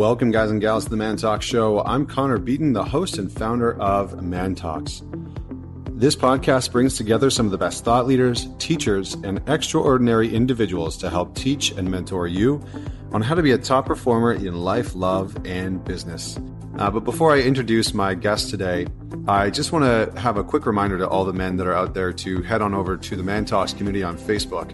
Welcome, guys and gals, to the Man Talk Show. I'm Connor Beaton, the host and founder of Man Talks. This podcast brings together some of the best thought leaders, teachers, and extraordinary individuals to help teach and mentor you on how to be a top performer in life, love, and business. Uh, but before I introduce my guest today, I just want to have a quick reminder to all the men that are out there to head on over to the Man Talks community on Facebook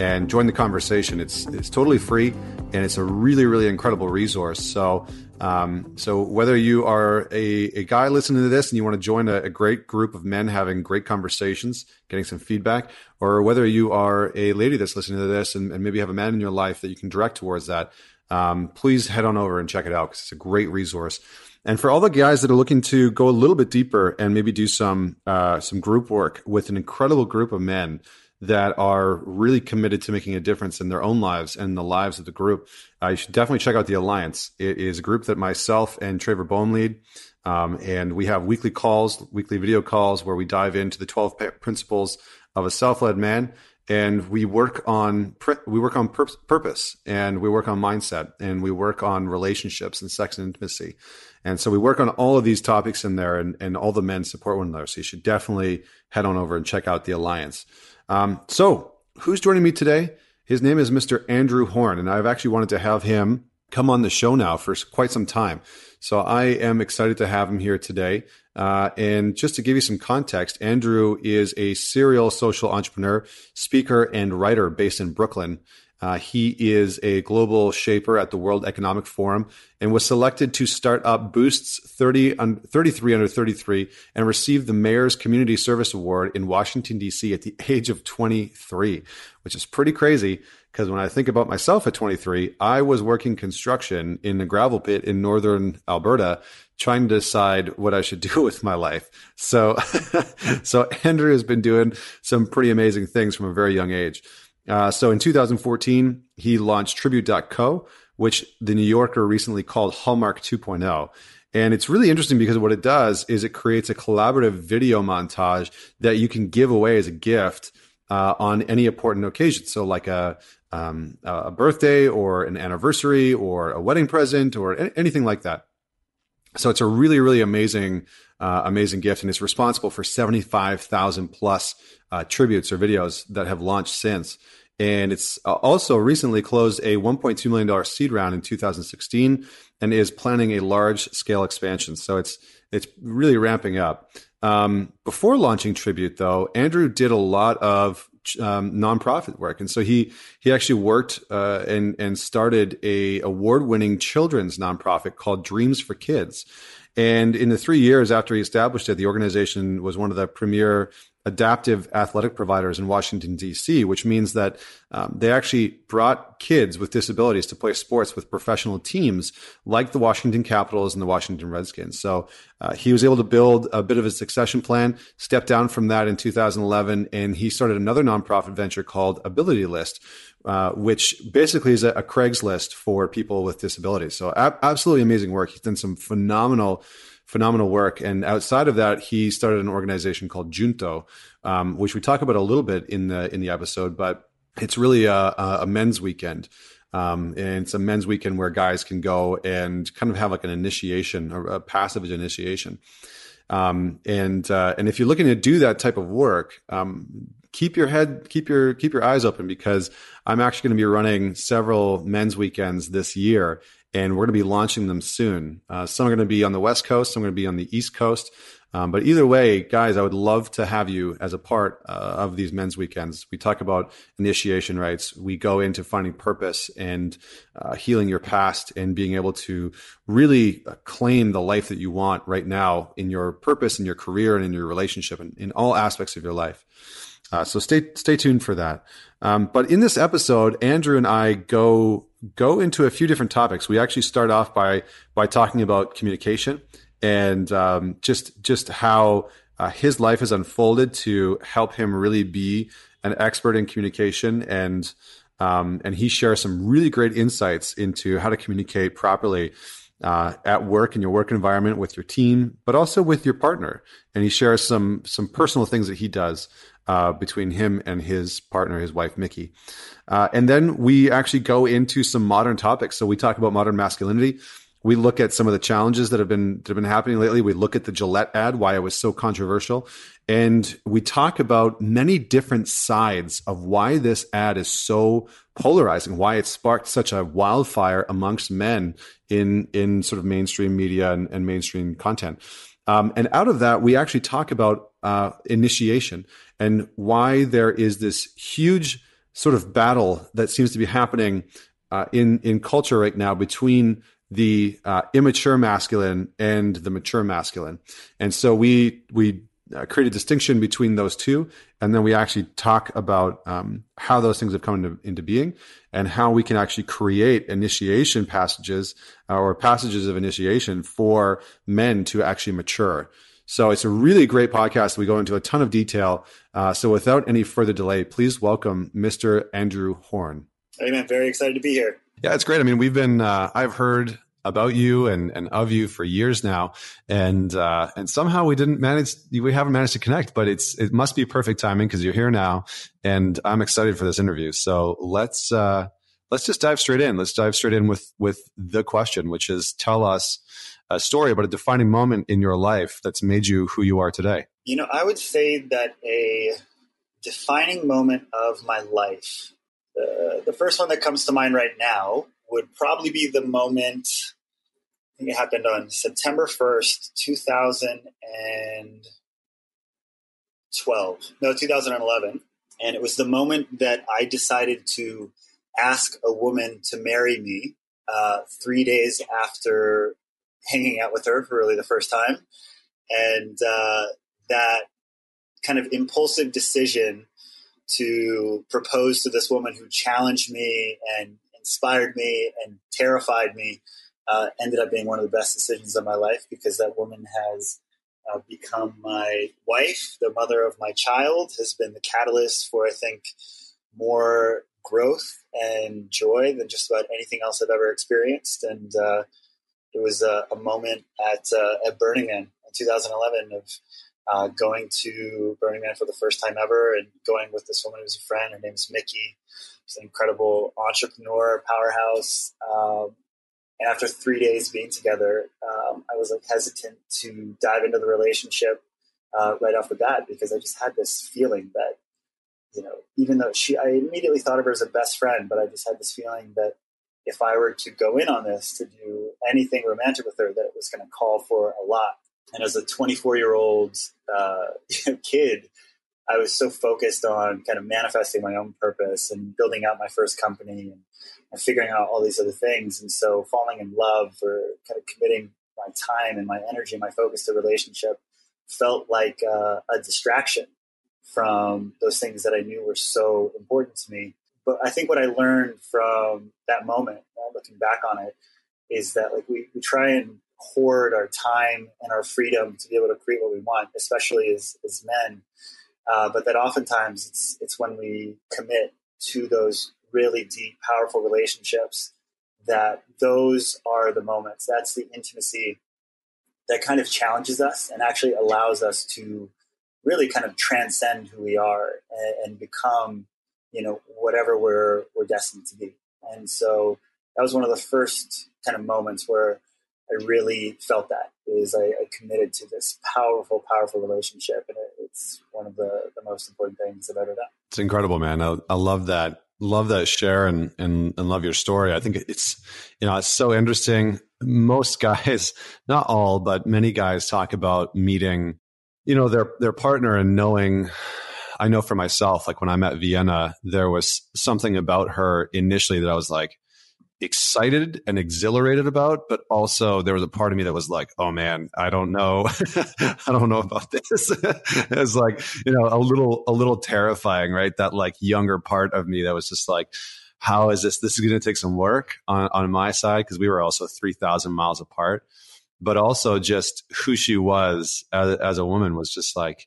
and join the conversation. It's it's totally free and it's a really really incredible resource. So um, so whether you are a, a guy listening to this and you want to join a, a great group of men having great conversations, getting some feedback, or whether you are a lady that's listening to this and, and maybe have a man in your life that you can direct towards that, um, please head on over and check it out because it's a great resource. And for all the guys that are looking to go a little bit deeper and maybe do some uh, some group work with an incredible group of men that are really committed to making a difference in their own lives and the lives of the group, uh, you should definitely check out the Alliance. It is a group that myself and Trevor Boehm lead. Um, and we have weekly calls, weekly video calls where we dive into the 12 principles of a self-led man and we work on we work on pur- purpose and we work on mindset and we work on relationships and sex and intimacy and so we work on all of these topics in there and, and all the men support one another. So you should definitely head on over and check out the alliance. Um, so who's joining me today? His name is mr andrew horn and i've actually wanted to have him come on the show now for quite some time. So i am excited to have him here today. Uh, and just to give you some context, Andrew is a serial social entrepreneur, speaker, and writer based in Brooklyn. Uh, he is a global shaper at the World Economic Forum and was selected to start up Boost's 30 un, 33 under 33 and received the Mayor's Community Service Award in Washington, D.C. at the age of 23, which is pretty crazy because when I think about myself at 23, I was working construction in a gravel pit in northern Alberta trying to decide what I should do with my life. So, so Andrew has been doing some pretty amazing things from a very young age. Uh, so in 2014, he launched Tribute.co, which the New Yorker recently called Hallmark 2.0. And it's really interesting because what it does is it creates a collaborative video montage that you can give away as a gift uh, on any important occasion. So, like a um, a birthday or an anniversary or a wedding present or anything like that. So it's a really, really amazing, uh, amazing gift, and it's responsible for seventy-five thousand plus uh, tributes or videos that have launched since. And it's uh, also recently closed a $1.2 million seed round in 2016 and is planning a large scale expansion. So it's it's really ramping up. Um, before launching Tribute, though, Andrew did a lot of um, nonprofit work, and so he he actually worked uh, and and started a award winning children's nonprofit called Dreams for Kids. And in the three years after he established it, the organization was one of the premier adaptive athletic providers in Washington, D.C., which means that um, they actually brought kids with disabilities to play sports with professional teams like the Washington Capitals and the Washington Redskins. So uh, he was able to build a bit of a succession plan, step down from that in 2011, and he started another nonprofit venture called Ability List. Uh, which basically is a, a, Craigslist for people with disabilities. So, ab- absolutely amazing work. He's done some phenomenal phenomenal work. And outside of that, he started an organization called Junto, um, which we talk about a little bit in the in the episode. But it's really a, a men's weekend. Um, and it's a men's weekend where guys can go and kind of have like an initiation or a passive initiation. Um, and uh, and if you're looking to do that type of work, um, keep your head, keep your keep your eyes open because I'm actually going to be running several men's weekends this year, and we're going to be launching them soon. Uh, some are going to be on the West Coast, some are going to be on the East Coast. Um, but either way, guys, I would love to have you as a part uh, of these men's weekends. We talk about initiation rites. We go into finding purpose and uh, healing your past and being able to really claim the life that you want right now in your purpose, in your career, and in your relationship, and in all aspects of your life. Uh, so stay stay tuned for that. Um, but in this episode, Andrew and I go go into a few different topics. We actually start off by by talking about communication and um, just just how uh, his life has unfolded to help him really be an expert in communication and um, and he shares some really great insights into how to communicate properly uh, at work in your work environment with your team, but also with your partner. And he shares some some personal things that he does uh, between him and his partner, his wife Mickey. Uh, and then we actually go into some modern topics. So we talk about modern masculinity. We look at some of the challenges that have been that have been happening lately. We look at the Gillette ad, why it was so controversial, and we talk about many different sides of why this ad is so polarizing, why it sparked such a wildfire amongst men in in sort of mainstream media and, and mainstream content. Um, and out of that, we actually talk about uh, initiation and why there is this huge sort of battle that seems to be happening uh, in in culture right now between the uh, immature masculine and the mature masculine. And so we we uh, create a distinction between those two, and then we actually talk about um, how those things have come into, into being and how we can actually create initiation passages uh, or passages of initiation for men to actually mature. So it's a really great podcast. We go into a ton of detail. Uh, so without any further delay, please welcome Mr. Andrew Horn. Hey man, very excited to be here. Yeah, it's great. I mean, we've been uh, I've heard about you and, and of you for years now, and uh, and somehow we didn't manage we haven't managed to connect, but it's it must be perfect timing because you're here now, and I'm excited for this interview. So let's uh, let's just dive straight in. Let's dive straight in with with the question, which is tell us a story about a defining moment in your life that's made you who you are today. You know, I would say that a defining moment of my life the, the first one that comes to mind right now would probably be the moment, I think it happened on September 1st, 2012. No, 2011. And it was the moment that I decided to ask a woman to marry me uh, three days after hanging out with her for really the first time. And uh, that kind of impulsive decision to propose to this woman who challenged me and inspired me and terrified me uh, ended up being one of the best decisions of my life because that woman has uh, become my wife, the mother of my child, has been the catalyst for, I think, more growth and joy than just about anything else I've ever experienced. And uh, it was a, a moment at, uh, at Burning Man in 2011 of uh, going to Burning Man for the first time ever and going with this woman who's a friend. Her name is Mickey. She's an incredible entrepreneur, powerhouse. Um, and after three days being together, um, I was like hesitant to dive into the relationship uh, right off the bat because I just had this feeling that, you know, even though she, I immediately thought of her as a best friend, but I just had this feeling that if I were to go in on this to do anything romantic with her, that it was going to call for a lot and as a 24 year old uh, kid, I was so focused on kind of manifesting my own purpose and building out my first company and, and, figuring out all these other things. And so falling in love or kind of committing my time and my energy and my focus to relationship felt like uh, a distraction from those things that I knew were so important to me. But I think what I learned from that moment, looking back on it, is that like we, we try and hoard our time and our freedom to be able to create what we want, especially as, as men. Uh, but that oftentimes it's it's when we commit to those really deep, powerful relationships that those are the moments. That's the intimacy that kind of challenges us and actually allows us to really kind of transcend who we are and, and become, you know, whatever we're we're destined to be. And so that was one of the first kind of moments where I really felt that is I, I, committed to this powerful, powerful relationship, and it, it's one of the, the most important things I've ever done. It's incredible, man. I, I love that. Love that share and, and and love your story. I think it's you know it's so interesting. Most guys, not all, but many guys talk about meeting, you know, their their partner and knowing I know for myself, like when I met Vienna, there was something about her initially that I was like, excited and exhilarated about, but also there was a part of me that was like, oh man, I don't know. I don't know about this. it's like, you know, a little, a little terrifying, right? That like younger part of me that was just like, how is this? This is going to take some work on, on my side because we were also 3,000 miles apart. But also just who she was as, as a woman was just like,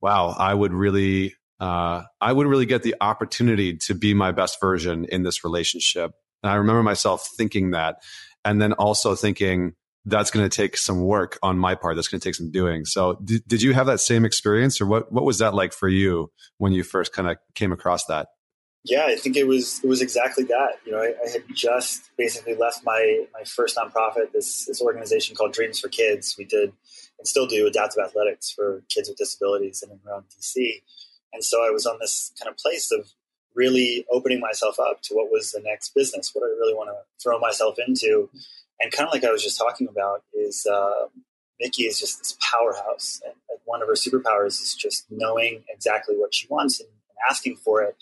wow, I would really uh, I would really get the opportunity to be my best version in this relationship and I remember myself thinking that, and then also thinking that's going to take some work on my part. That's going to take some doing. So, did, did you have that same experience, or what? What was that like for you when you first kind of came across that? Yeah, I think it was it was exactly that. You know, I, I, had just basically left my my first nonprofit, this this organization called Dreams for Kids. We did and still do adaptive athletics for kids with disabilities in and around DC. And so I was on this kind of place of really opening myself up to what was the next business, what I really want to throw myself into. And kind of like I was just talking about, is uh, Mickey is just this powerhouse. And one of her superpowers is just knowing exactly what she wants and, and asking for it.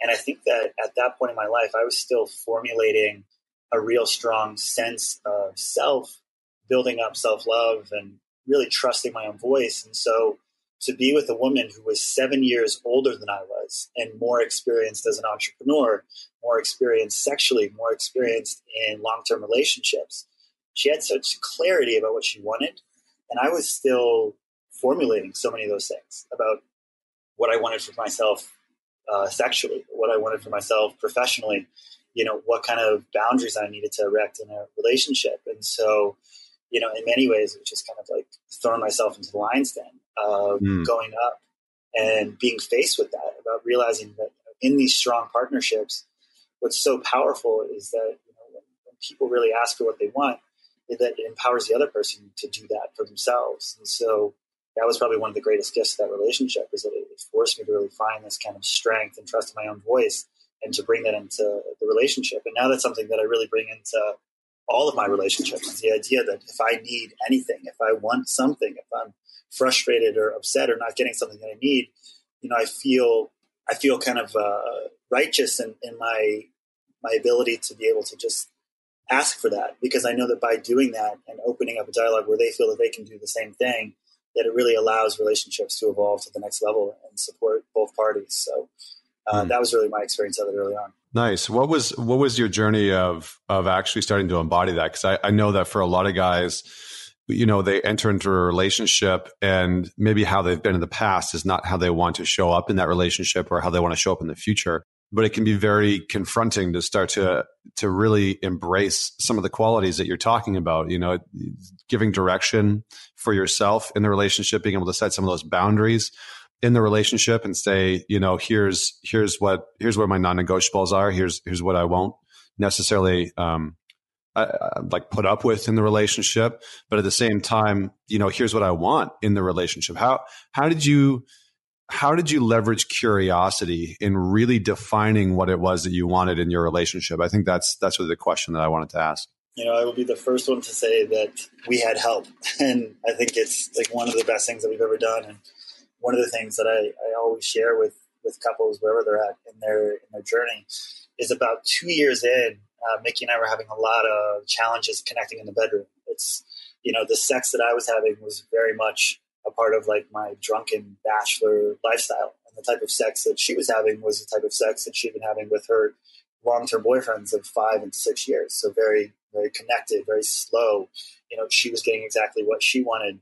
And I think that at that point in my life, I was still formulating a real strong sense of self, building up self love, and really trusting my own voice. And so to be with a woman who was seven years older than I was and more experienced as an entrepreneur, more experienced sexually, more experienced in long term relationships. She had such clarity about what she wanted. And I was still formulating so many of those things about what I wanted for myself uh, sexually, what I wanted for myself professionally, you know, what kind of boundaries I needed to erect in a relationship. And so, you know, in many ways, it was just kind of like throwing myself into the lion's den of mm. going up and being faced with that, about realizing that in these strong partnerships, what's so powerful is that you know, when, when people really ask for what they want, that it empowers the other person to do that for themselves. And so that was probably one of the greatest gifts of that relationship is that it, forced me to really find this kind of strength and trust in my own voice and to bring that into the relationship. And now that's something that I really bring into all of my relationships is the idea that if I need anything, if I want something, if I'm frustrated or upset or not getting something that I need, you know, I feel I feel kind of uh, righteous in, in my my ability to be able to just ask for that because I know that by doing that and opening up a dialogue where they feel that they can do the same thing, that it really allows relationships to evolve to the next level and support both parties. So uh, mm. that was really my experience of it early on. Nice. What was what was your journey of of actually starting to embody that? Because I, I know that for a lot of guys, you know, they enter into a relationship and maybe how they've been in the past is not how they want to show up in that relationship or how they want to show up in the future. But it can be very confronting to start to to really embrace some of the qualities that you're talking about. You know, giving direction for yourself in the relationship, being able to set some of those boundaries in the relationship and say, you know, here's here's what here's where my non-negotiables are. Here's here's what I won't necessarily um, I, I, like put up with in the relationship, but at the same time, you know, here's what I want in the relationship. How how did you how did you leverage curiosity in really defining what it was that you wanted in your relationship? I think that's that's really the question that I wanted to ask. You know, I will be the first one to say that we had help, and I think it's like one of the best things that we've ever done. And one of the things that I, I always share with with couples wherever they're at in their in their journey is about two years in, uh, Mickey and I were having a lot of challenges connecting in the bedroom. It's you know the sex that I was having was very much a part of like my drunken bachelor lifestyle, and the type of sex that she was having was the type of sex that she'd been having with her long term boyfriends of five and six years. So very very connected, very slow. You know, she was getting exactly what she wanted.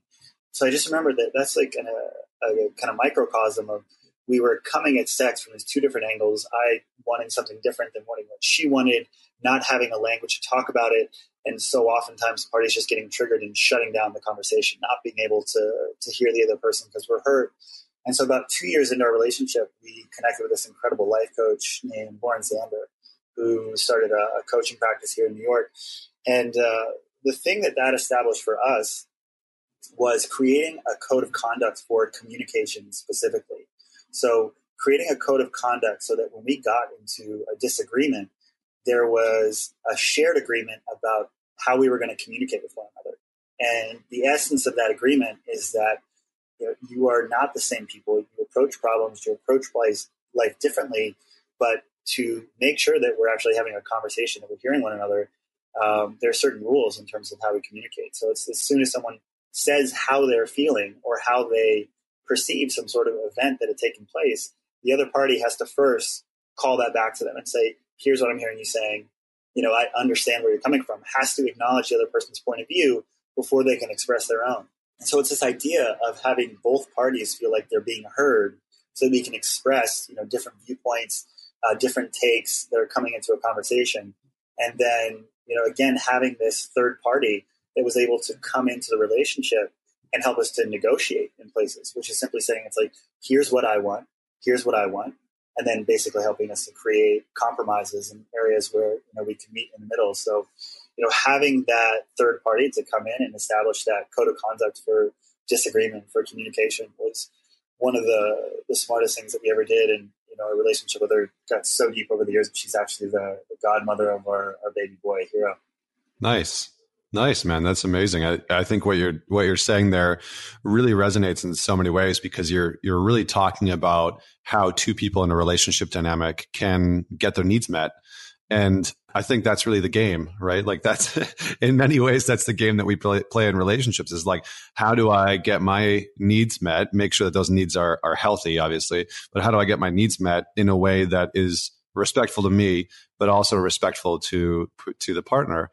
So I just remember that that's like an, a, a kind of microcosm of we were coming at sex from these two different angles. I wanting something different than wanting what she wanted, not having a language to talk about it, and so oftentimes parties just getting triggered and shutting down the conversation, not being able to to hear the other person because we're hurt. And so, about two years into our relationship, we connected with this incredible life coach named Lauren Zander, who started a, a coaching practice here in New York. And uh, the thing that that established for us was creating a code of conduct for communication specifically. So creating a code of conduct so that when we got into a disagreement, there was a shared agreement about how we were going to communicate with one another. And the essence of that agreement is that you, know, you are not the same people. You approach problems, you approach life differently, but to make sure that we're actually having a conversation, that we're hearing one another, um, there are certain rules in terms of how we communicate. So it's as soon as someone says how they're feeling or how they perceive some sort of event that had taken place, the other party has to first call that back to them and say, here's what I'm hearing you saying. You know, I understand where you're coming from, has to acknowledge the other person's point of view before they can express their own. And so it's this idea of having both parties feel like they're being heard so we can express, you know, different viewpoints, uh, different takes that are coming into a conversation. And then, you know, again, having this third party that was able to come into the relationship and help us to negotiate in places, which is simply saying it's like, here's what I want, here's what I want, and then basically helping us to create compromises in areas where you know we can meet in the middle. So, you know, having that third party to come in and establish that code of conduct for disagreement for communication was one of the the smartest things that we ever did. And you know, our relationship with her got so deep over the years. She's actually the, the godmother of our, our baby boy hero. Nice. Nice, man. That's amazing. I, I think what you're what you're saying there really resonates in so many ways because you're you're really talking about how two people in a relationship dynamic can get their needs met. And I think that's really the game, right? Like that's in many ways that's the game that we play, play in relationships is like how do I get my needs met, make sure that those needs are are healthy obviously, but how do I get my needs met in a way that is respectful to me but also respectful to to the partner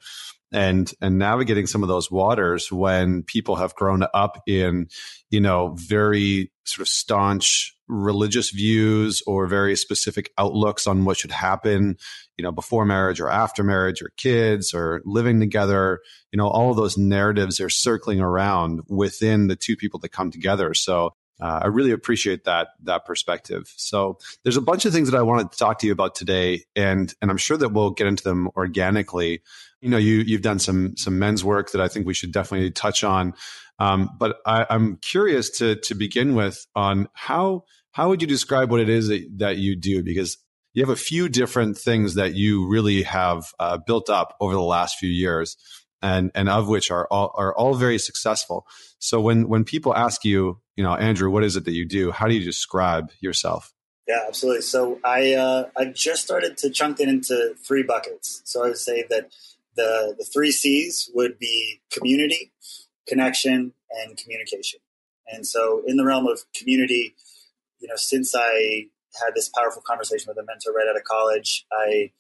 and and navigating some of those waters when people have grown up in you know very sort of staunch religious views or very specific outlooks on what should happen you know before marriage or after marriage or kids or living together you know all of those narratives are circling around within the two people that come together so uh, I really appreciate that that perspective. So there's a bunch of things that I wanted to talk to you about today, and and I'm sure that we'll get into them organically. You know, you you've done some some men's work that I think we should definitely touch on. Um, but I, I'm curious to to begin with on how how would you describe what it is that, that you do because you have a few different things that you really have uh, built up over the last few years and and of which are all are all very successful. So when when people ask you, you know, Andrew, what is it that you do? How do you describe yourself? Yeah, absolutely. So I uh, I just started to chunk it into three buckets. So I would say that the the three C's would be community, connection, and communication. And so in the realm of community, you know, since I had this powerful conversation with a mentor right out of college, I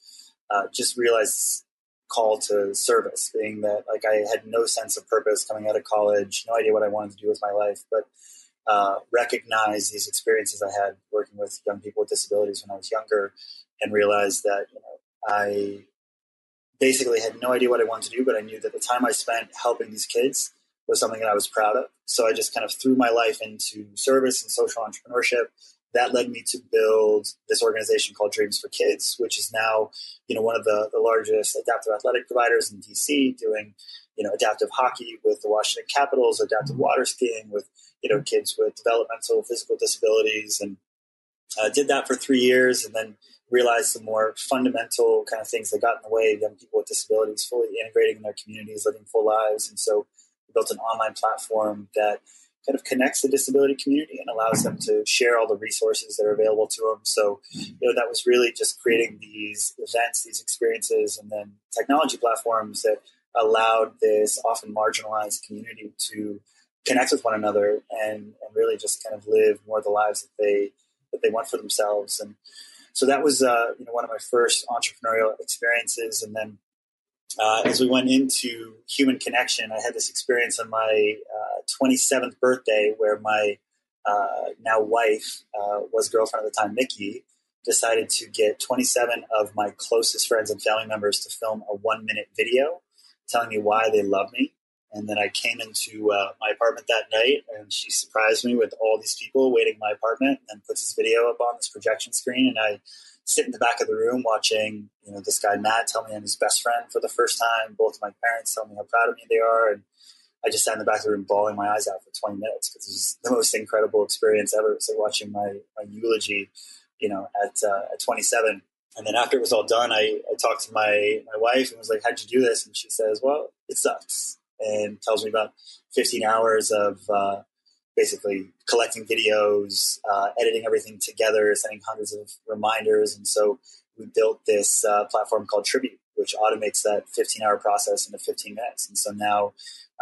uh, just realized call to service, being that like I had no sense of purpose coming out of college, no idea what I wanted to do with my life, but uh, recognize these experiences I had working with young people with disabilities when I was younger, and realized that you know I basically had no idea what I wanted to do, but I knew that the time I spent helping these kids was something that I was proud of. So I just kind of threw my life into service and social entrepreneurship that led me to build this organization called Dreams for Kids, which is now, you know, one of the, the largest adaptive athletic providers in DC, doing, you know, adaptive hockey with the Washington Capitals, adaptive water skiing with, you know, kids with developmental physical disabilities, and uh, did that for three years, and then realized some more fundamental kind of things that got in the way of young people with disabilities fully integrating in their communities, living full lives, and so we built an online platform that kind of connects the disability community and allows them to share all the resources that are available to them. So, you know, that was really just creating these events, these experiences, and then technology platforms that allowed this often marginalized community to connect with one another and, and really just kind of live more the lives that they that they want for themselves. And so that was uh, you know one of my first entrepreneurial experiences, and then uh, as we went into human connection, I had this experience on my uh, 27th birthday where my uh, now wife uh, was girlfriend at the time, Mickey, decided to get 27 of my closest friends and family members to film a one minute video telling me why they love me. And then I came into uh, my apartment that night and she surprised me with all these people waiting in my apartment and puts this video up on this projection screen. And I sit in the back of the room watching, you know, this guy Matt tell me I'm his best friend for the first time. Both of my parents tell me how proud of me they are, and I just sat in the back of the room bawling my eyes out for 20 minutes because it was the most incredible experience ever. It's like watching my, my eulogy, you know, at uh, at 27. And then after it was all done, I, I talked to my my wife and was like, "How'd you do this?" And she says, "Well, it sucks," and tells me about 15 hours of uh, basically collecting videos, uh, editing everything together, sending hundreds of reminders. And so we built this uh, platform called Tribute, which automates that 15 hour process into 15 minutes. And so now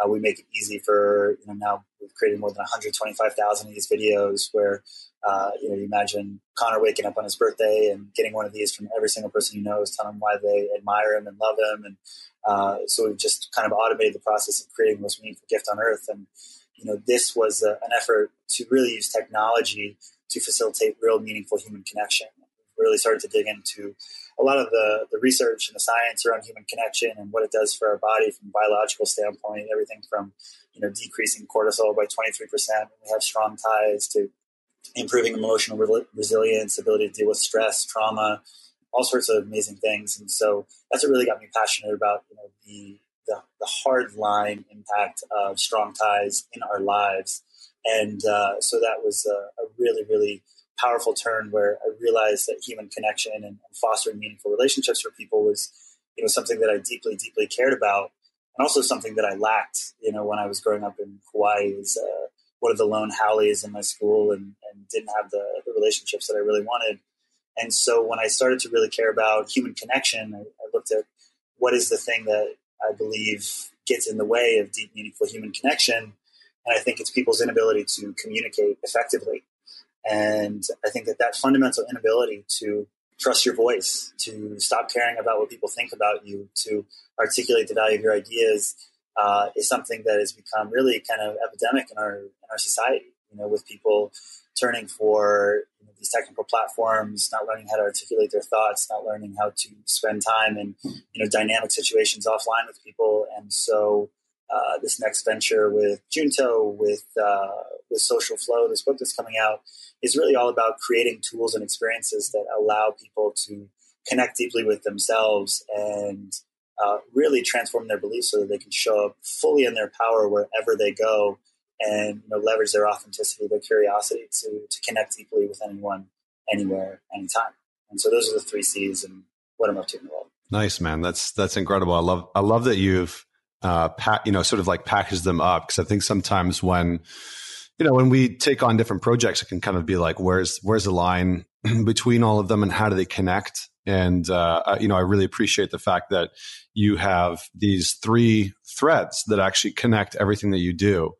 uh, we make it easy for, you know, now we've created more than 125,000 of these videos where, uh, you know, you imagine Connor waking up on his birthday and getting one of these from every single person he knows, telling him why they admire him and love him. And uh, so we've just kind of automated the process of creating the most meaningful gift on earth. And, you know, this was a, an effort to really use technology to facilitate real meaningful human connection. We really started to dig into a lot of the, the research and the science around human connection and what it does for our body from a biological standpoint, everything from, you know, decreasing cortisol by 23% we have strong ties to improving emotional re- resilience, ability to deal with stress, trauma, all sorts of amazing things. And so that's what really got me passionate about you know the the, the hard line impact of strong ties in our lives. And uh, so that was a, a, really, really powerful turn where I realized that human connection and, and fostering meaningful relationships for people was, you know, something that I deeply, deeply cared about, and also something that I lacked. You know, when I was growing up in Hawaii, as uh, one of the lone haoles in my school, and, and didn't have the, the relationships that I really wanted. And so when I started to really care about human connection, I, I looked at what is the thing that I believe gets in the way of deep, meaningful human connection. And I think it's people's inability to communicate effectively. And I think that that fundamental inability to trust your voice, to stop caring about what people think about you, to articulate the value of your ideas, uh, is something that has become really kind of epidemic in our in our society. You know, with people turning for these technical platforms, not learning how to articulate their thoughts, not learning how to spend time in you know dynamic situations offline with people, and so uh, this next venture with Junto, with uh, with Social Flow, this book that's coming out, is really all about creating tools and experiences that allow people to connect deeply with themselves and uh, really transform their beliefs so that they can show up fully in their power wherever they go and you know, leverage their authenticity, their curiosity to, to connect deeply with anyone, anywhere, anytime. And so those are the three C's and what I'm up to in the world. Nice, man. That's, that's incredible. I love, I love that you've, uh, you know, sort of like packaged them up. Cause I think sometimes when, you know, when we take on different projects, it can kind of be like, where's, where's the line between all of them and how do they connect? And, uh, you know, I really appreciate the fact that you have these three threads that actually connect everything that you do.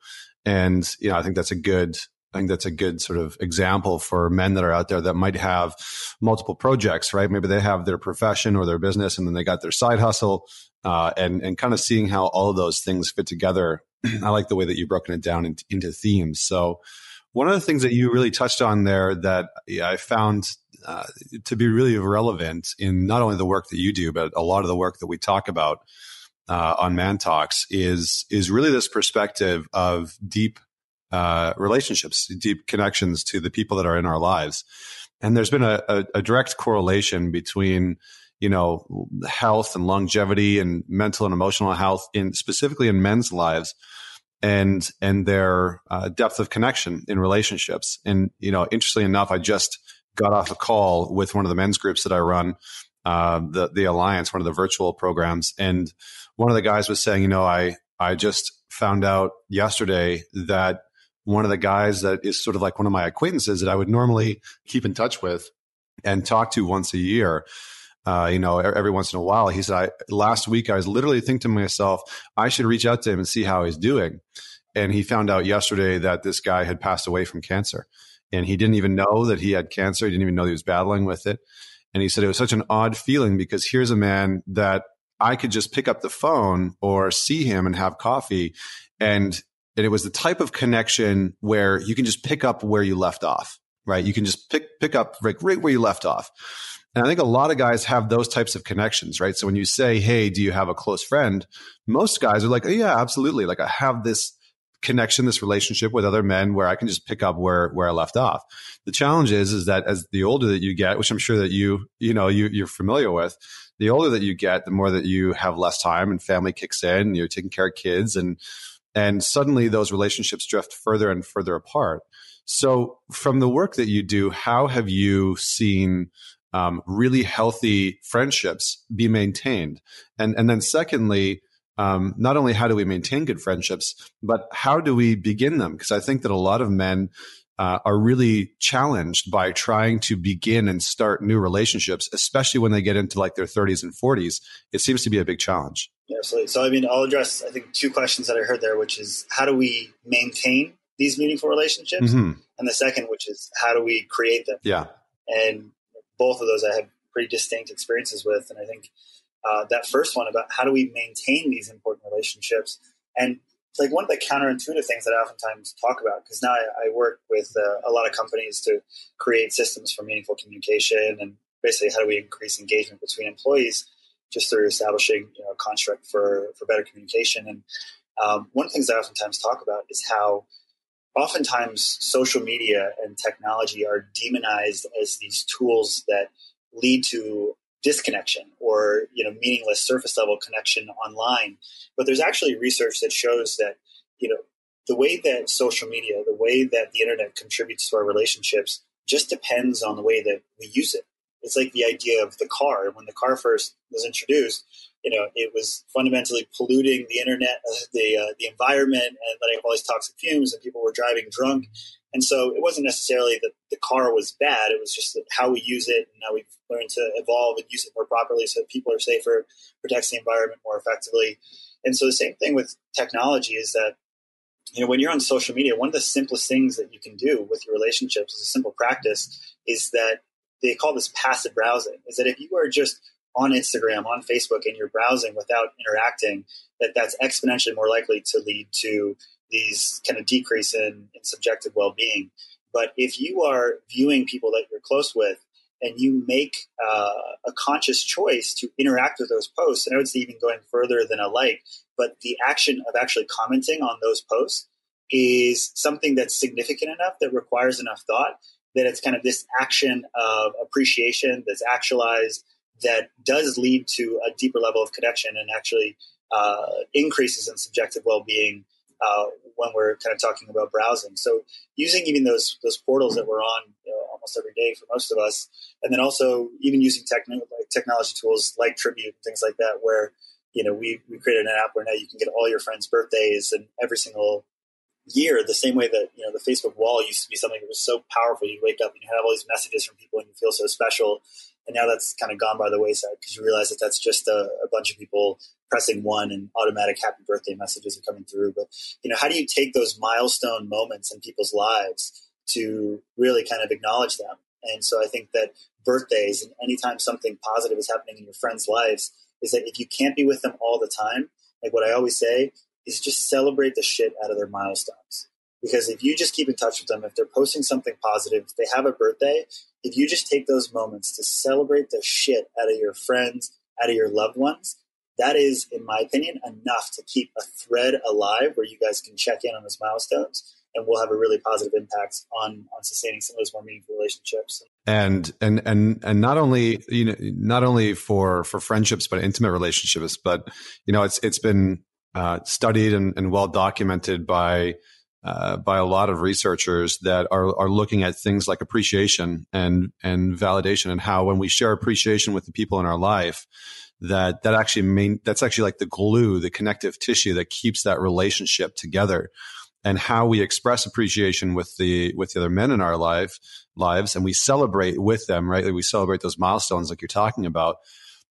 And, you know, I think that's a good, I think that's a good sort of example for men that are out there that might have multiple projects, right? Maybe they have their profession or their business and then they got their side hustle, uh, and, and kind of seeing how all of those things fit together. I like the way that you've broken it down into, into themes. So one of the things that you really touched on there that yeah, I found uh, to be really relevant in not only the work that you do, but a lot of the work that we talk about uh, on Man Talks is is really this perspective of deep uh, relationships, deep connections to the people that are in our lives. And there's been a, a, a direct correlation between you know health and longevity and mental and emotional health in specifically in men's lives and and their uh, depth of connection in relationships. And you know, interestingly enough, I just got off a call with one of the men's groups that I run, uh, the the Alliance, one of the virtual programs, and one of the guys was saying, you know, I I just found out yesterday that one of the guys that is sort of like one of my acquaintances that I would normally keep in touch with and talk to once a year. Uh, you know, every once in a while, he said, I, last week I was literally thinking to myself, I should reach out to him and see how he's doing. And he found out yesterday that this guy had passed away from cancer and he didn't even know that he had cancer. He didn't even know he was battling with it. And he said it was such an odd feeling because here's a man that I could just pick up the phone or see him and have coffee. And, and it was the type of connection where you can just pick up where you left off, right? You can just pick, pick up right, right where you left off. And I think a lot of guys have those types of connections, right? So when you say, Hey, do you have a close friend? Most guys are like, oh, yeah, absolutely. Like I have this connection, this relationship with other men where I can just pick up where, where I left off. The challenge is, is that as the older that you get, which I'm sure that you, you know, you, you're familiar with, the older that you get, the more that you have less time and family kicks in you're taking care of kids and, and suddenly those relationships drift further and further apart. So from the work that you do, how have you seen um, really healthy friendships be maintained? And, and then secondly, um, not only how do we maintain good friendships, but how do we begin them? Because I think that a lot of men uh, are really challenged by trying to begin and start new relationships, especially when they get into like their 30s and 40s. It seems to be a big challenge. Absolutely. So, I mean, I'll address, I think, two questions that I heard there, which is how do we maintain these meaningful relationships? Mm-hmm. And the second, which is how do we create them? Yeah. And both of those I have pretty distinct experiences with. And I think uh, that first one about how do we maintain these important relationships and like one of the counterintuitive things that I oftentimes talk about because now I, I, work with uh, a lot of companies to create systems for meaningful communication and basically how do we increase engagement between employees just through establishing you know, a construct for, for better communication. And um, one of the things I oftentimes talk about is how oftentimes social media and technology are demonized as these tools that lead to disconnection or you know meaningless surface level connection online. But there's actually research that shows that you know the way that social media the way that the internet contributes to our relationships just depends on the way that we use it. It's like the idea of the car. When the car first was introduced you know it was fundamentally polluting the internet uh, the uh, the environment and letting all these toxic fumes and people were driving drunk and so it wasn't necessarily that the car was bad. It was just how we use it and how we've learned to evolve and use it more properly so people are safer, protects the environment more effectively. And so the same thing with technology is that, you know, when you're on social media, one of the simplest things that you can do with your relationships is a simple practice is that they call this passive browsing, is that if you are just on Instagram, on Facebook, and you're browsing without interacting, that that's exponentially more likely to lead to these kind of decrease in, in subjective well-being. But if you are viewing people that you're close with and you make uh, a conscious choice to interact with those posts, and I would say even going further than a like, but the action of actually commenting on those posts is something that's significant enough that requires enough thought that it's kind of this action of appreciation that's actualized that does lead to a deeper level of connection and actually uh, increases in subjective well-being uh, when we're kind of talking about browsing. So using even those those portals that we're on you know, almost every day for most of us, and then also even using like technology tools like Tribute things like that, where you know we we created an app where now you can get all your friends' birthdays and every single year the same way that you know the facebook wall used to be something that was so powerful you wake up and you have all these messages from people and you feel so special and now that's kind of gone by the wayside because you realize that that's just a, a, bunch of people pressing one and automatic happy birthday messages are coming through. But, you know, how do you take those milestone moments in people's lives to really kind of acknowledge them? And so I think that birthdays and anytime something positive is happening in your friends' lives is that if you can't be with them all the time, like what I always say is just celebrate the shit out of their milestones. Because if you just keep in touch with them, if they're posting something positive, if they have a birthday, if you just take those moments to celebrate the shit out of your friends, out of your loved ones, that is, in my opinion, enough to keep a thread alive where you guys can check in on those milestones and we'll have a really positive impact on on sustaining some of those more meaningful relationships. And and and and not only you know not only for for friendships but intimate relationships, but you know it's it's been uh, studied and, and well documented by uh, by a lot of researchers that are are looking at things like appreciation and and validation and how when we share appreciation with the people in our life that that actually main that's actually like the glue the connective tissue that keeps that relationship together. And how we express appreciation with the with the other men in our life lives and we celebrate with them right? Like we celebrate those milestones like you're talking about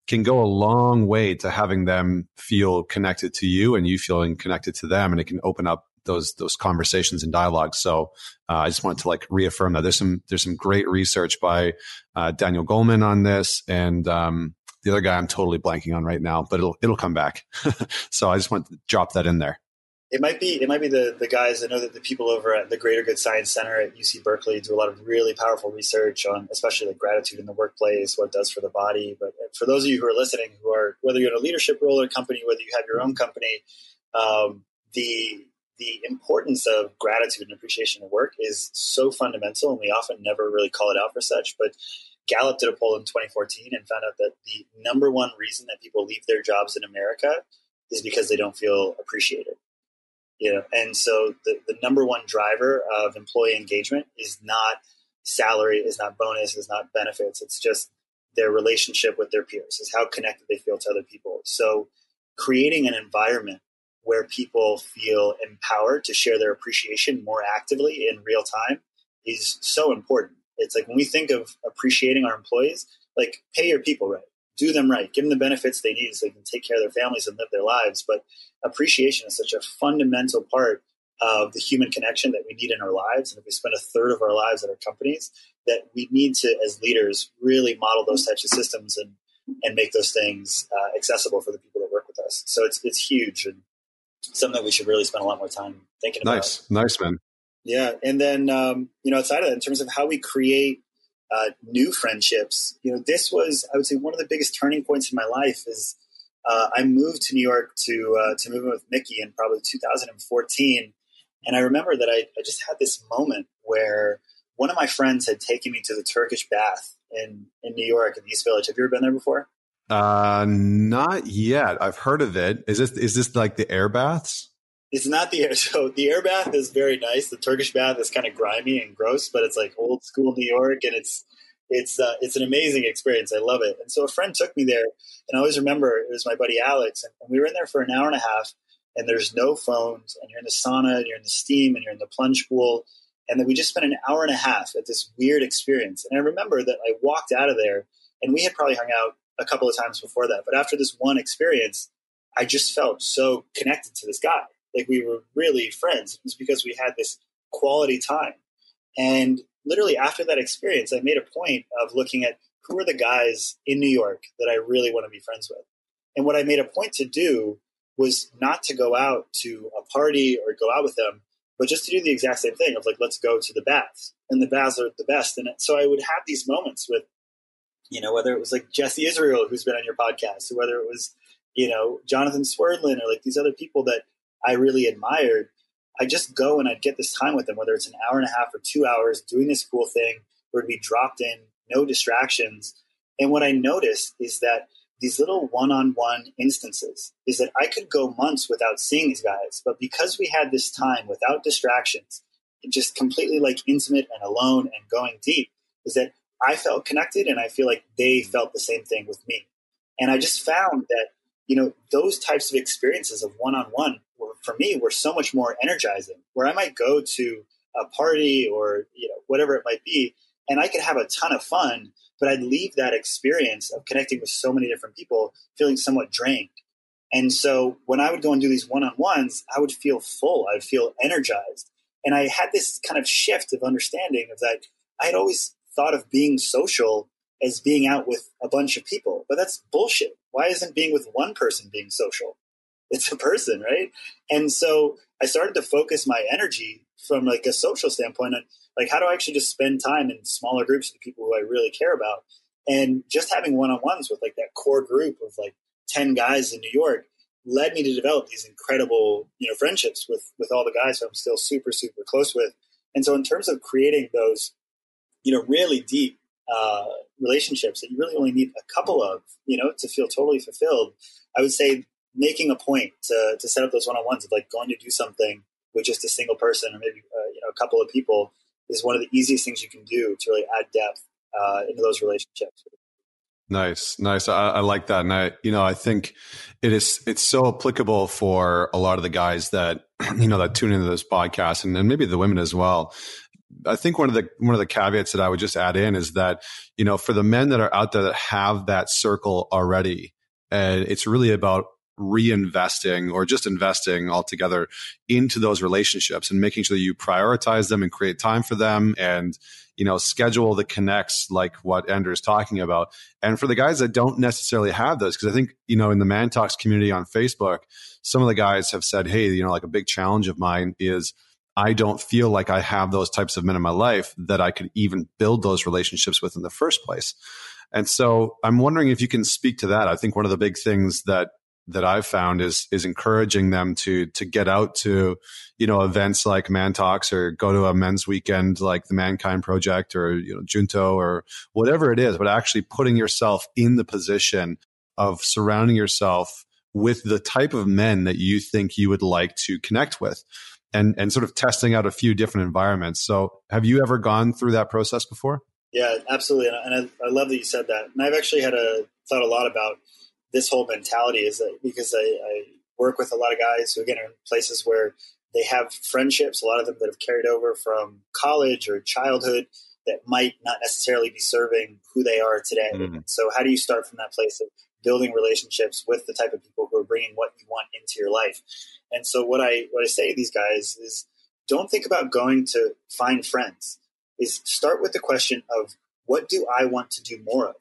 can go a long way to having them feel connected to you and you feeling connected to them. And it can open up those those conversations and dialogues. So uh, I just wanted to like reaffirm that there's some there's some great research by uh, Daniel Goleman on this, and um, the other guy I'm totally blanking on right now, but it'll it'll come back. so I just want to drop that in there. It might be it might be the the guys. I know that the people over at the Greater Good Science Center at UC Berkeley do a lot of really powerful research on, especially like gratitude in the workplace, what it does for the body. But for those of you who are listening, who are whether you're in a leadership role a company, whether you have your own company, um, the the importance of gratitude and appreciation of work is so fundamental, and we often never really call it out for such. But Gallup did a poll in 2014 and found out that the number one reason that people leave their jobs in America is because they don't feel appreciated. You know, and so the, the number one driver of employee engagement is not salary, is not bonus, is not benefits. It's just their relationship with their peers, is how connected they feel to other people. So creating an environment where people feel empowered to share their appreciation more actively in real time is so important. It's like when we think of appreciating our employees, like pay your people right, do them right, give them the benefits they need so they can take care of their families and live their lives. But appreciation is such a fundamental part of the human connection that we need in our lives. And if we spend a third of our lives at our companies, that we need to, as leaders, really model those types of systems and and make those things uh, accessible for the people that work with us. So it's it's huge, and something that we should really spend a lot more time thinking about. Nice, nice, man. Yeah, and then um, you know, outside of that, in terms of how we create uh, new friendships, you know, this was I would say one of the biggest turning points in my life. Is uh, I moved to New York to uh, to move in with Mickey in probably 2014, And I remember that I, I just had this moment where one of my friends had taken me to the Turkish bath in, in New York in the East Village. Have you ever been there before? Uh, not yet. I've heard of it. Is this is this like the air baths? It's not the air. So the air bath is very nice. The Turkish bath is kind of grimy and gross, but it's like old school New York, and it's it's uh, it's an amazing experience. I love it. And so a friend took me there, and I always remember it was my buddy Alex, and we were in there for an hour and a half. And there's no phones, and you're in the sauna, and you're in the steam, and you're in the plunge pool, and then we just spent an hour and a half at this weird experience. And I remember that I walked out of there, and we had probably hung out a couple of times before that, but after this one experience, I just felt so connected to this guy. Like we were really friends. It was because we had this quality time. And literally after that experience, I made a point of looking at who are the guys in New York that I really want to be friends with. And what I made a point to do was not to go out to a party or go out with them, but just to do the exact same thing of like, let's go to the baths. And the baths are the best. And so I would have these moments with, you know, whether it was like Jesse Israel, who's been on your podcast, or whether it was, you know, Jonathan Swerdlin or like these other people that I really admired. I just go and I'd get this time with them, whether it's an hour and a half or two hours doing this cool thing where be dropped in, no distractions. And what I noticed is that these little one-on-one instances is that I could go months without seeing these guys, but because we had this time without distractions, just completely like intimate and alone and going deep, is that I felt connected and I feel like they felt the same thing with me. And I just found that, you know, those types of experiences of one-on-one were, for me were so much more energizing where I might go to a party or, you know, whatever it might be, and I could have a ton of fun, but I'd leave that experience of connecting with so many different people feeling somewhat drained. And so when I would go and do these one on ones, I would feel full, I would feel energized. And I had this kind of shift of understanding of that I had always thought of being social as being out with a bunch of people, but that's bullshit. Why isn't being with one person being social? It's a person, right? And so I started to focus my energy from like a social standpoint on like how do I actually just spend time in smaller groups with people who I really care about, and just having one on ones with like that core group of like ten guys in New York led me to develop these incredible you know friendships with with all the guys who I'm still super super close with. And so in terms of creating those you know really deep uh, relationships that you really only need a couple of you know to feel totally fulfilled, I would say making a point to, to set up those one on ones of like going to do something with just a single person or maybe uh, you know a couple of people is one of the easiest things you can do to really add depth uh, into those relationships. Nice, nice. I, I, like that, and I, you know, I think it is. It's so applicable for a lot of the guys that you know that tune into this podcast, and, and maybe the women as well. I think one of the one of the caveats that I would just add in is that you know for the men that are out there that have that circle already, and it's really about reinvesting or just investing altogether into those relationships and making sure that you prioritize them and create time for them and you know schedule the connects like what Andrew is talking about. And for the guys that don't necessarily have those because I think you know in the Man Talks community on Facebook some of the guys have said hey you know like a big challenge of mine is I don't feel like I have those types of men in my life that I could even build those relationships with in the first place. And so I'm wondering if you can speak to that. I think one of the big things that that I've found is is encouraging them to to get out to you know events like Man Talks or go to a men's weekend like the Mankind Project or you know Junto or whatever it is, but actually putting yourself in the position of surrounding yourself with the type of men that you think you would like to connect with and and sort of testing out a few different environments. So, have you ever gone through that process before? Yeah, absolutely, and I, I love that you said that. And I've actually had a thought a lot about this whole mentality is that because I, I work with a lot of guys who again are in places where they have friendships, a lot of them that have carried over from college or childhood that might not necessarily be serving who they are today. Mm-hmm. So, how do you start from that place of building relationships with the type of people who are bringing what you want into your life? And so, what I what I say to these guys is, don't think about going to find friends. Is start with the question of what do I want to do more of?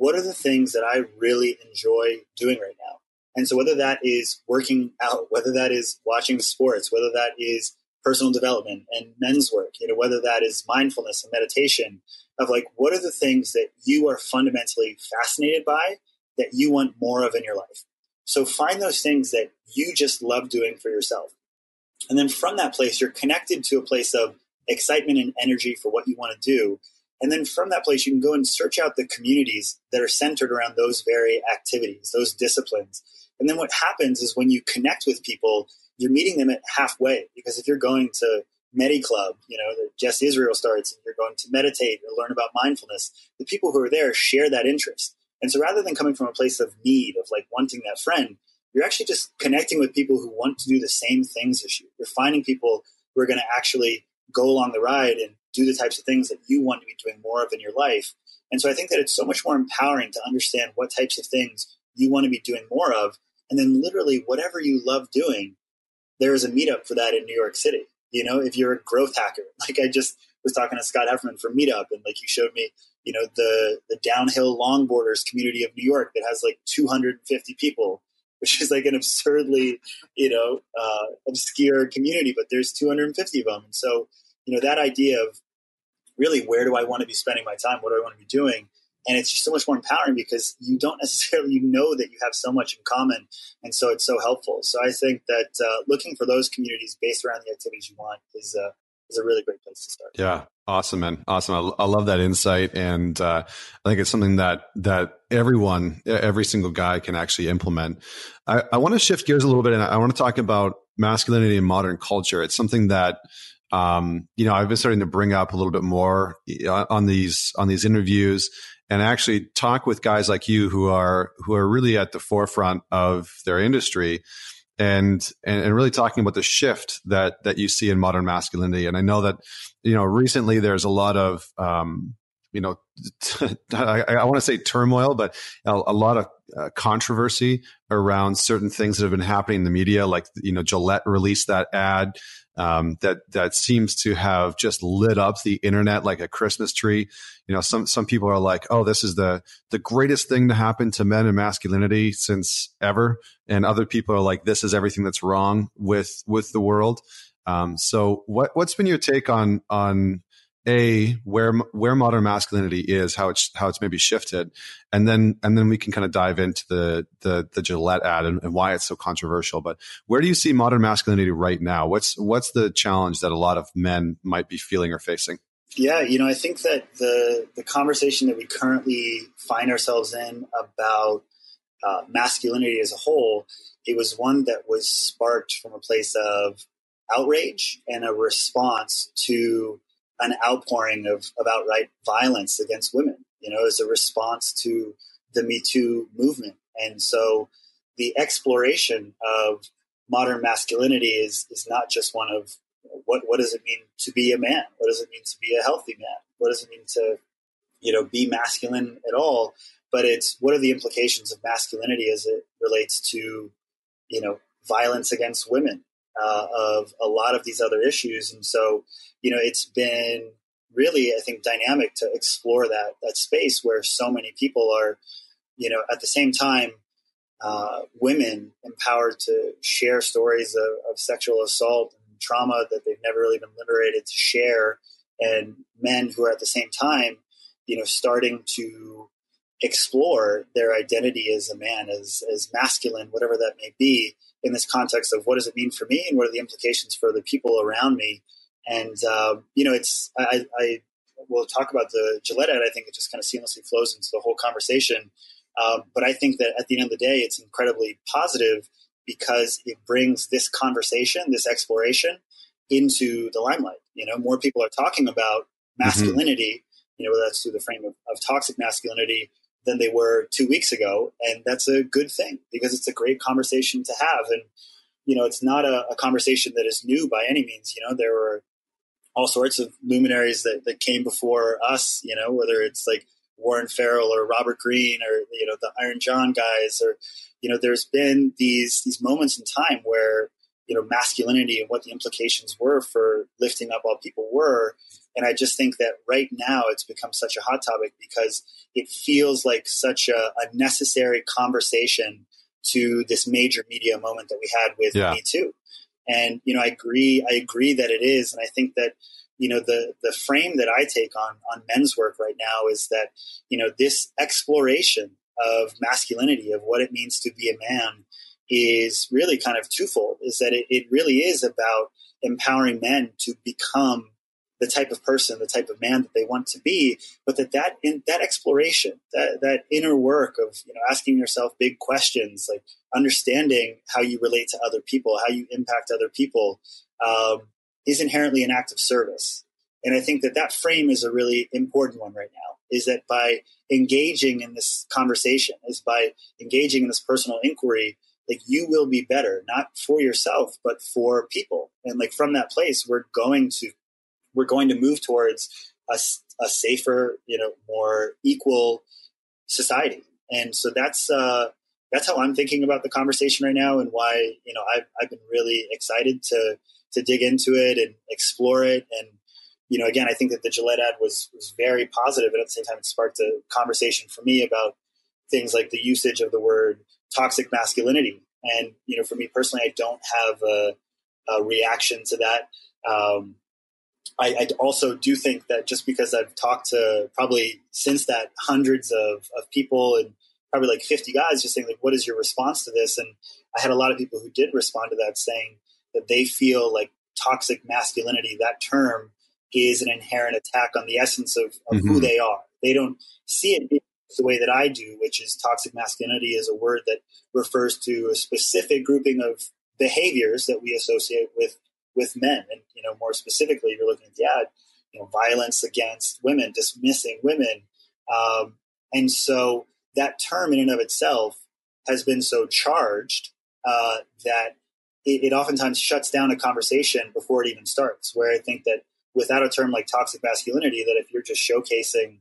what are the things that I really enjoy doing right now? And so whether that is working out, whether that is watching sports, whether that is personal development and men's work, you know, whether that is mindfulness and meditation, of like what are the things that you are fundamentally fascinated by that you want more of in your life. So find those things that you just love doing for yourself. And then from that place, you're connected to a place of excitement and energy for what you want to do. And then from that place, you can go and search out the communities that are centered around those very activities, those disciplines. And then what happens is when you connect with people, you're meeting them at halfway. Because if you're going to Medi Club, you know, that Jess Israel starts, and you're going to meditate or learn about mindfulness, the people who are there share that interest. And so rather than coming from a place of need, of like wanting that friend, you're actually just connecting with people who want to do the same things as you. You're finding people who are going to actually go along the ride and do the types of things that you want to be doing more of in your life. And so I think that it's so much more empowering to understand what types of things you want to be doing more of. And then literally whatever you love doing, there is a meetup for that in New York City. You know, if you're a growth hacker, like I just was talking to Scott Heiferman for Meetup, and like you showed me, you know, the the downhill longboarders community of New York that has like 250 people, which is like an absurdly, you know, uh, obscure community, but there's 250 of them. And so, you know, that idea of really where do I want to be spending my time? What do I want to be doing? and it's just so much more empowering because you don't necessarily you know that you have so much in common and so it's so helpful so i think that uh, looking for those communities based around the activities you want is uh, is a really great place to start. Yeah. Awesome man. Awesome. I, I love that insight. And uh, i think it's something that that everyone every single guy can actually implement. I, I want to shift gears a little bit and i want to talk about masculinity in modern culture. It's something that um, you know, I've been starting to bring up a little bit more on these on these interviews. And actually talk with guys like you who are who are really at the forefront of their industry and, and and, really talking about the shift that that you see in modern masculinity. And i know that you know recently there's a lot of um, you know I, I want to say turmoil but a, a lot of uh, controversy around certain things that have been happening in the media like you know gillette released that ad um, that that seems to have just lit up the internet like a Christmas tree. You know, some some people are like, "Oh, this is the the greatest thing to happen to men and masculinity since ever," and other people are like, "This is everything that's wrong with with the world." Um, so, what what's been your take on on a where where modern masculinity is, how it's how it's maybe shifted, and then and then we can kind of dive into the the, the Gillette ad and, and, why it's so controversial. But where do you see modern masculinity right now? What's what's the challenge that a lot of men might be feeling or facing? Yeah, you know, I think that the the conversation that we currently find ourselves in about uh, masculinity as a whole, it was one that was sparked from a place of outrage and a response to an outpouring of, of outright violence against women, you know, as a response to the Me Too movement. And so the exploration of modern masculinity is, is not just one of what, what does it mean to be a man? What does it mean to be a healthy man? What does it mean to, you know, be masculine at all? But it's what are the implications of masculinity as it relates to, you know, violence against women, uh, of a lot of these other issues. And so, you know, it's been really, I think, dynamic to explore that that space where so many people are, you know, at the same time, uh, women empowered to share stories of, of, sexual assault and trauma that they've never really been liberated to share, and men who are at the same time, you know, starting to explore their identity as a man, as as masculine, whatever that may be, in this context of what does it mean for me and what are the implications for the people around me. And um, you know, it's I, I will talk about the Gillette ad. I think it just kind of seamlessly flows into the whole conversation. Um, but I think that at the end of the day, it's incredibly positive because it brings this conversation, this exploration, into the limelight. You know, more people are talking about mm-hmm. masculinity. Mm-hmm. You know, whether that's through the frame of, of toxic masculinity than they were two weeks ago. And that's a good thing because it's a great conversation to have. And, you know, it's not a, a conversation that is new by any means. You know, there were all sorts of luminaries that, that came before us, you know, whether it's like Warren Farrell or Robert Greene or, you know, the Iron John guys or, you know, there's been these, these moments in time where, you know, masculinity and what the implications were for lifting up all people were. And I just think that right now it's become such a hot topic because it feels like such a, a necessary conversation to this major media moment that we had with yeah. Me Too. And, you know, I agree, I agree that it is. And I think that, you know, the, the frame that I take on, on men's work right now is that, you know, this exploration of masculinity, of what it means to be a man, is really kind of twofold is that it, it really is about empowering men to become the type of person, the type of man that they want to be, but that that in that exploration, that that inner work of you know asking yourself big questions, like understanding how you relate to other people, how you impact other people, um, is inherently an act of service. And I think that that frame is a really important one right now. Is that by engaging in this conversation, is by engaging in this personal inquiry, like you will be better, not for yourself, but for people. And like from that place, we're going to we're going to move towards a, a safer, you know, more equal society. And so that's uh, that's how I'm thinking about the conversation right now, and why you know I've I've been really excited to to dig into it and explore it. And you know, again, I think that the Gillette ad was was very positive, and at the same time, it sparked a conversation for me about things like the usage of the word toxic masculinity. And you know, for me personally, I don't have a, a reaction to that. Um, I, I, also do think that just because I've talked to probably since that hundreds of, of people and probably like 50 guys just saying like, what is your response to this? And I had a lot of people who did respond to that saying that they feel like toxic masculinity, that term is an inherent attack on the essence of, of mm-hmm. who they are. They don't see it the way that I do, which is toxic masculinity is a word that refers to a specific grouping of behaviors that we associate with with men. And you know, more specifically, you're looking at the ad, you know, violence against women, dismissing women, um, and so that term in and of itself has been so charged uh, that it, it oftentimes shuts down a conversation before it even starts. Where I think that without a term like toxic masculinity, that if you're just showcasing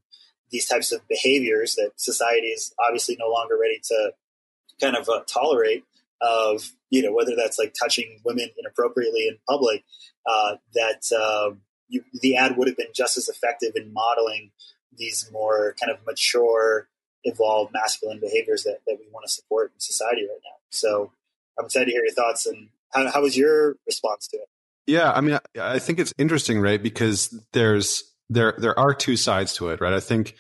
these types of behaviors that society is obviously no longer ready to kind of uh, tolerate of you know whether that's like touching women inappropriately in public uh, that um, you, the ad would have been just as effective in modeling these more kind of mature evolved masculine behaviors that, that we want to support in society right now. So i'm excited to hear your thoughts and how, how was your response to it? Yeah i mean I, I think it's interesting right because there's there there are two sides to it right? I think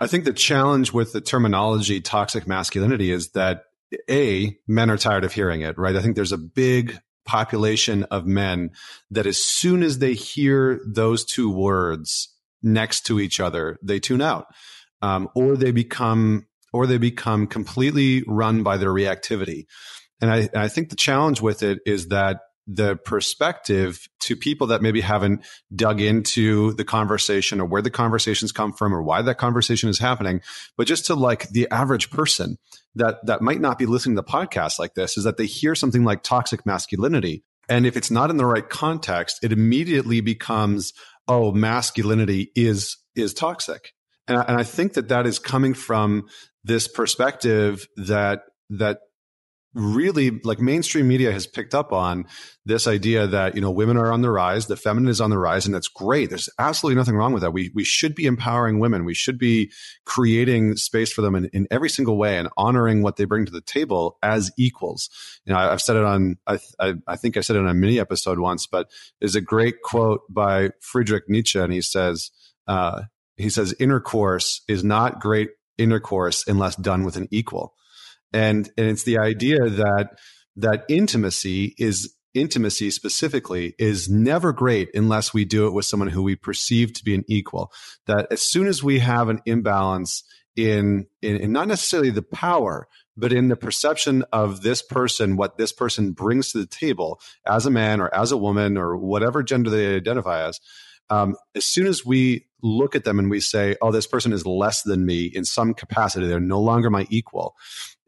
I think the challenge with the terminology toxic masculinity is that a men are tired of hearing it right? I think there's a big population of men that as soon as they hear those two words next to each other they tune out um, or they become or they become completely run by their reactivity. And I, I think the challenge with it is that the perspective to people that maybe haven't dug into the conversation or where the conversations come from or why that conversation is happening but just to like the average person that that might not be listening to podcasts like this is that they hear something like toxic masculinity. And if it's not in the right context it immediately becomes oh masculinity is is toxic. And I, and I think that that is coming from this perspective that that really like mainstream media has picked up on this idea that you know women are on the rise the feminine is on the rise and that's great. There's absolutely nothing wrong with that. We we should be empowering women. We should be creating space for them in, in every single way and honoring what they bring to the table as equals. You know I, have said it on I, I, I think i said it on a mini episode once but there's a great quote by friedrich nietzsche and he says uh, he says intercourse is not great intercourse unless done with an equal and and it's the idea that that intimacy is intimacy specifically is never great unless we do it with someone who we perceive to be an equal. That as soon as we have an imbalance in, in, in not necessarily the power but in the perception of this person what this person brings to the table as a man or as a woman or whatever gender they identify as um, as soon as we look at them and we say oh this person is less than me in some capacity they're no longer my equal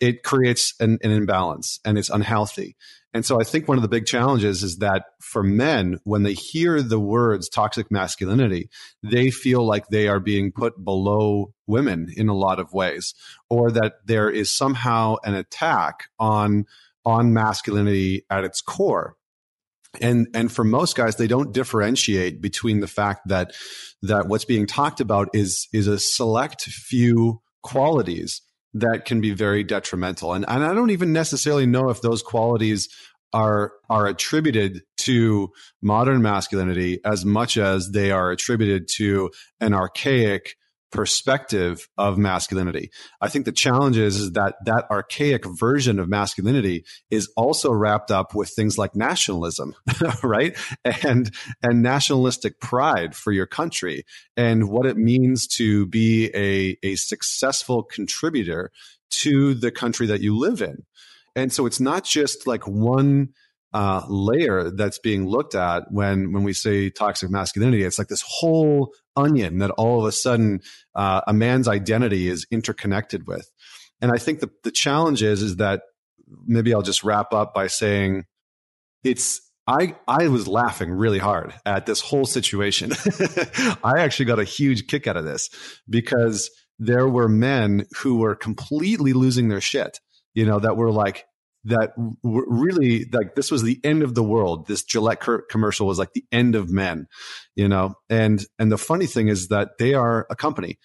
it creates an, an imbalance and it's unhealthy. And so I think one of the big challenges is that for men, when they hear the words toxic masculinity, they feel like they are being put below women in a lot of ways, or that there is somehow an attack on, on masculinity at its core. And, and for most guys, they don't differentiate between the fact that, that what's being talked about is, is a select few qualities that can be very detrimental. And, and I don't even necessarily know if those qualities are are attributed to modern masculinity as much as they are attributed to an archaic perspective of masculinity. I think the challenge is, is that that archaic version of masculinity is also wrapped up with things like nationalism, right? And and nationalistic pride for your country and what it means to be a, a successful contributor to the country that you live in. And so it's not just like one uh, layer that's being looked at when when we say toxic masculinity. It's like this whole onion that all of a sudden uh, a man's identity is interconnected with. And I think the the challenge is is that maybe I'll just wrap up by saying it's I I was laughing really hard at this whole situation. I actually got a huge kick out of this because there were men who were completely losing their shit. You know, that were like, that really like this was the end of the world. This gillette commercial was like the end of men you know? And and the funny thing is that they are a company.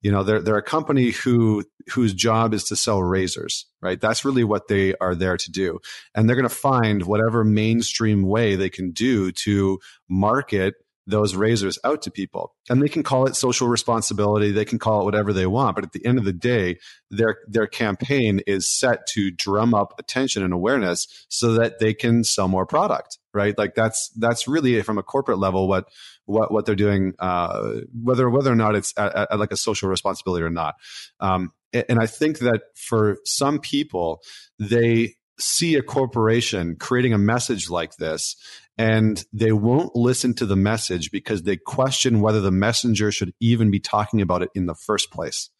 You know they're they're a company who whose job is to sell razors right? That's really what they are there to do. And they're going to find whatever mainstream way they can do to market those razors out to people. And they can call it social responsibility, they can call it whatever they want, but at the end of the day, their their campaign is set to drum up attention and awareness so that they can sell more product, right? Like that's that's really from a corporate level what what what they're doing uh, whether whether or not it's at, at like a social responsibility or not. Um, and I think that for some people, they see a corporation creating a message like this and they won't listen to the message because they question whether the messenger should even be talking about it in the first place.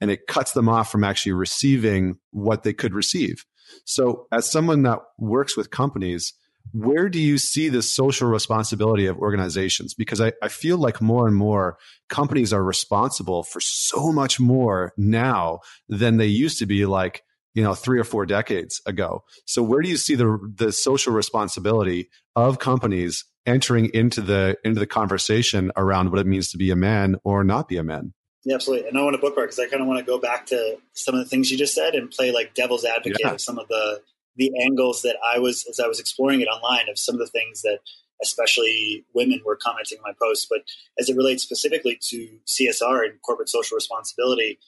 And it cuts them off from actually receiving what they could receive. So, as someone that works with companies, where do you see the social responsibility of organizations? Because I, I feel like more and more companies are responsible for so much more now than they used to be like you know three or four decades ago. So where do you see the the social responsibility of companies entering into the into the conversation around what it means to be a man or not be a man? Yeah absolutely. And i want to bookmark because i kind of want to go back to some of the things you just said and play like devil's advocate yeah. of some of the the angles that i was as i was exploring it online of some of the things that especially women were commenting on my posts but as it relates specifically to csr and corporate social responsibility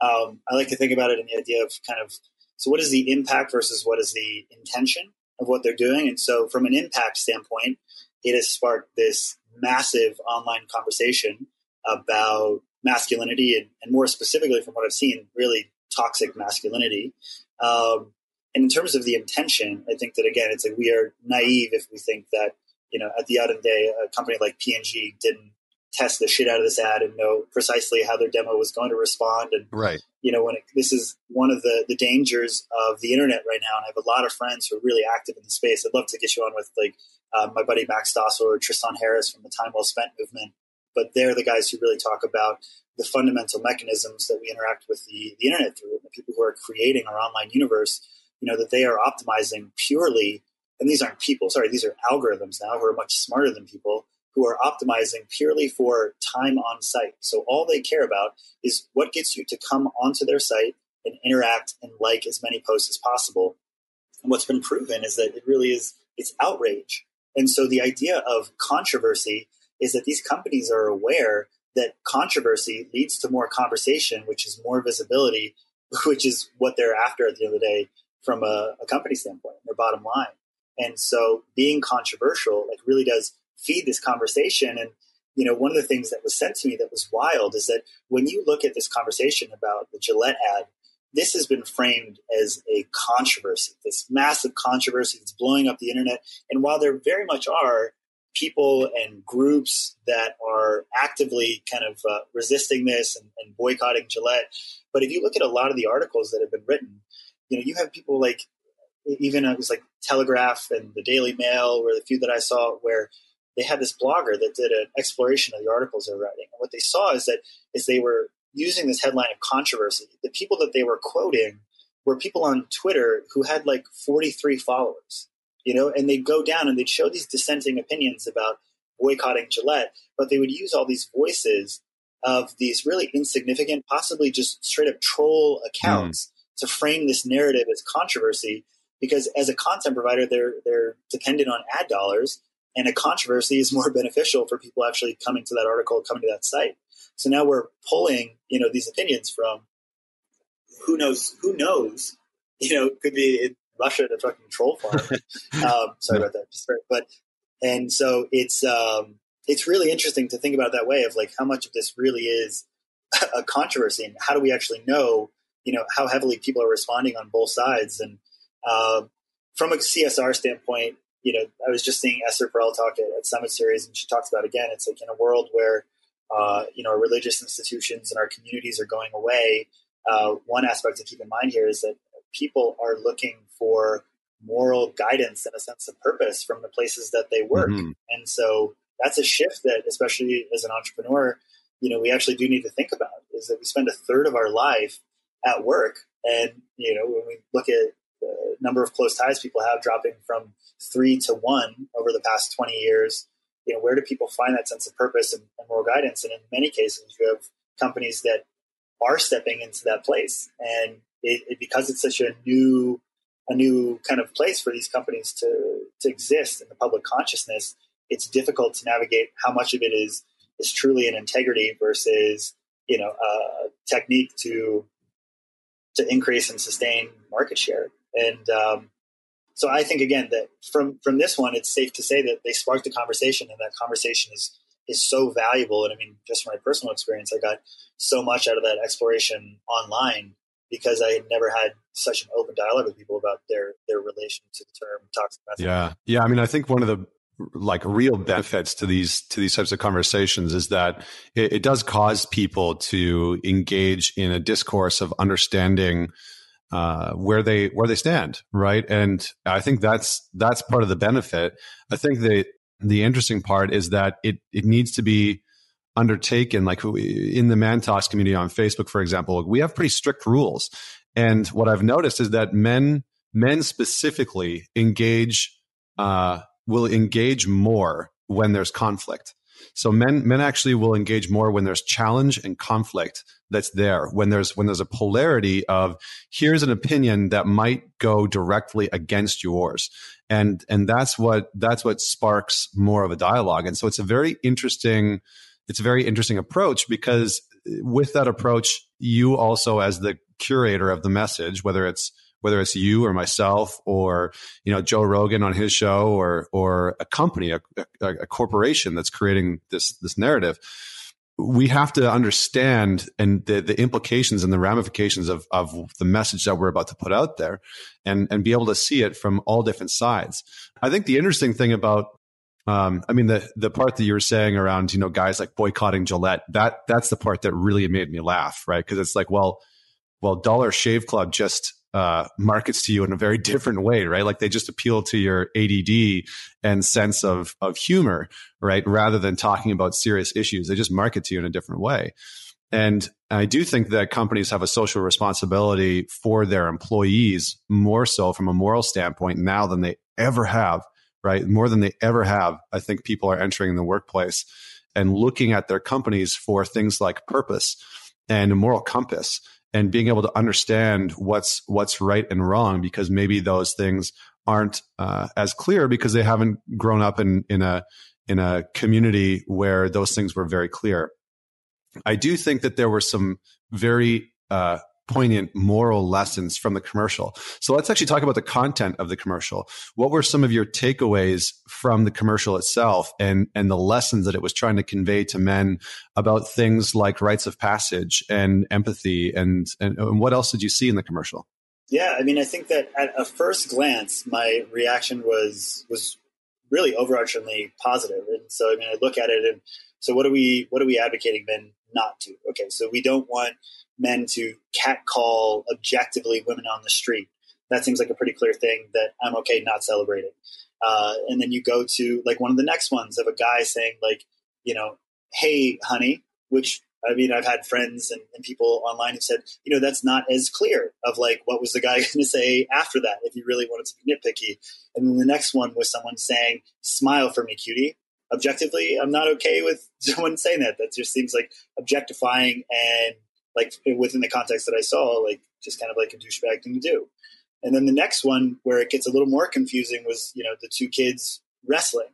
um, I like to think about it in the idea of kind of so what is the impact versus what is the intention of what they're doing. And so, from an impact standpoint, it has sparked this massive online conversation about masculinity and, and more specifically, from what I've seen, really toxic masculinity. Um, and in terms of the intention, I think that again, it's like we are naive if we think that you know at the end of the day, a company like P&G didn't test the shit out of this ad and know precisely how their demo was going to respond. And right, you know, when it, this is one of the the dangers of the internet right now, and I have a lot of friends who are really active in the space. I'd love to get you on with like uh, my buddy Max Stossel or Tristan Harris from the Time Well Spent movement, but they're the guys who really talk about the fundamental mechanisms that we interact with the, the internet through, the people who are creating our online universe. You know that they are optimizing purely, and these aren't people. Sorry, these are algorithms now who are much smarter than people who are optimizing purely for time on site. So all they care about is what gets you to come onto their site and interact and like as many posts as possible. And what's been proven is that it really is it's outrage. And so the idea of controversy is that these companies are aware that controversy leads to more conversation, which is more visibility, which is what they're after at the end of the day from a, a company standpoint, their bottom line. And so being controversial like really does feed this conversation. And, you know, one of the things that was said to me that was wild is that when you look at this conversation about the Gillette ad, this has been framed as a controversy, this massive controversy that's blowing up the internet. And while there very much are people and groups that are actively kind of uh, resisting this and, and, boycotting Gillette, but if you look at a lot of the articles that have been written, you know, you have people like even it was like Telegraph and the Daily Mail were the few that I saw where they had this blogger that did an exploration of the articles they're writing. And what they saw is that is they were using this headline of controversy. The people that they were quoting were people on Twitter who had like 43 followers, you know, and they'd go down and they'd show these dissenting opinions about boycotting Gillette, but they would use all these voices of these really insignificant, possibly just straight up troll accounts mm. to frame this narrative as controversy. Because as a content provider, they're they're dependent on ad dollars, and a controversy is more beneficial for people actually coming to that article, coming to that site. So now we're pulling, you know, these opinions from who knows, who knows, you know, could be in Russia a fucking troll farm. um, sorry about that. But, and so it's, um, it's really interesting to think about that way of like how much of this really is a controversy and how do we actually know, you know, how heavily people are responding on both sides. And, uh, from a CSR standpoint, you know, I was just seeing Esther Perel talk at, at Summit Series, and she talks about again, it's like in a world where, uh, you know, our religious institutions and our communities are going away. Uh, one aspect to keep in mind here is that people are looking for moral guidance and a sense of purpose from the places that they work, mm-hmm. and so that's a shift that, especially as an entrepreneur, you know, we actually do need to think about. Is that we spend a third of our life at work, and you know, when we look at number of close ties people have dropping from three to one over the past 20 years, you know, where do people find that sense of purpose and, and moral guidance? And in many cases, you have companies that are stepping into that place. And it, it, because it's such a new, a new kind of place for these companies to, to exist in the public consciousness, it's difficult to navigate how much of it is, is truly an integrity versus, you know, a technique to, to increase and sustain market share. And um, so I think again that from from this one, it's safe to say that they sparked a conversation, and that conversation is is so valuable. And I mean, just from my personal experience, I got so much out of that exploration online because I had never had such an open dialogue with people about their their relation to the term toxic masculinity. Yeah, yeah. I mean, I think one of the like real benefits to these to these types of conversations is that it, it does cause people to engage in a discourse of understanding uh, where they where they stand, right? And I think that's that's part of the benefit. I think the the interesting part is that it it needs to be undertaken. Like in the Man Talks community on Facebook, for example, we have pretty strict rules. And what I've noticed is that men men specifically engage uh, will engage more when there's conflict. So men men actually will engage more when there's challenge and conflict that's there. When there's when there's a polarity of here's an opinion that might go directly against yours. And and that's what that's what sparks more of a dialogue. And so it's a very interesting it's a very interesting approach because with that approach you also as the curator of the message whether it's whether it's you or myself or you know Joe Rogan on his show or or a company, a, a, a corporation that's creating this this narrative. We have to understand and the, the implications and the ramifications of, of the message that we're about to put out there and, and be able to see it from all different sides. I think the interesting thing about um, I mean, the the part that you were saying around, you know, guys like boycotting Gillette, that that's the part that really made me laugh, right? Because it's like, well, well, Dollar Shave Club just uh, markets to you in a very different way, right? Like they just appeal to your ADD and sense of of humor, right? Rather than talking about serious issues, they just market to you in a different way. And I do think that companies have a social responsibility for their employees more so from a moral standpoint now than they ever have, right? More than they ever have. I think people are entering the workplace and looking at their companies for things like purpose and moral compass and being able to understand what's what's right and wrong because maybe those things aren't uh, as clear because they haven't grown up in in a in a community where those things were very clear. I do think that there were some very uh, poignant moral lessons from the commercial. So let's actually talk about the content of the commercial. What were some of your takeaways from the commercial itself and, and the lessons that it was trying to convey to men about things like rites of passage and empathy and, and, and what else did you see in the commercial? Yeah, I mean, I think that at a first glance, my reaction was was really overarchingly positive. And so, I mean, I look at it and so what are we what are we advocating men not to? Okay, so we don't want men to catcall objectively women on the street. That seems like a pretty clear thing that I'm okay not celebrating. Uh, and then you go to like one of the next ones of a guy saying like, you know, hey, honey, which I mean, I've had friends and, and people online who said, you know, that's not as clear of like what was the guy going to say after that if you really wanted to be nitpicky. And then the next one was someone saying, smile for me, cutie. Objectively, I'm not okay with someone saying that. That just seems like objectifying and like within the context that I saw, like just kind of like a douchebag thing to do. And then the next one where it gets a little more confusing was, you know, the two kids wrestling.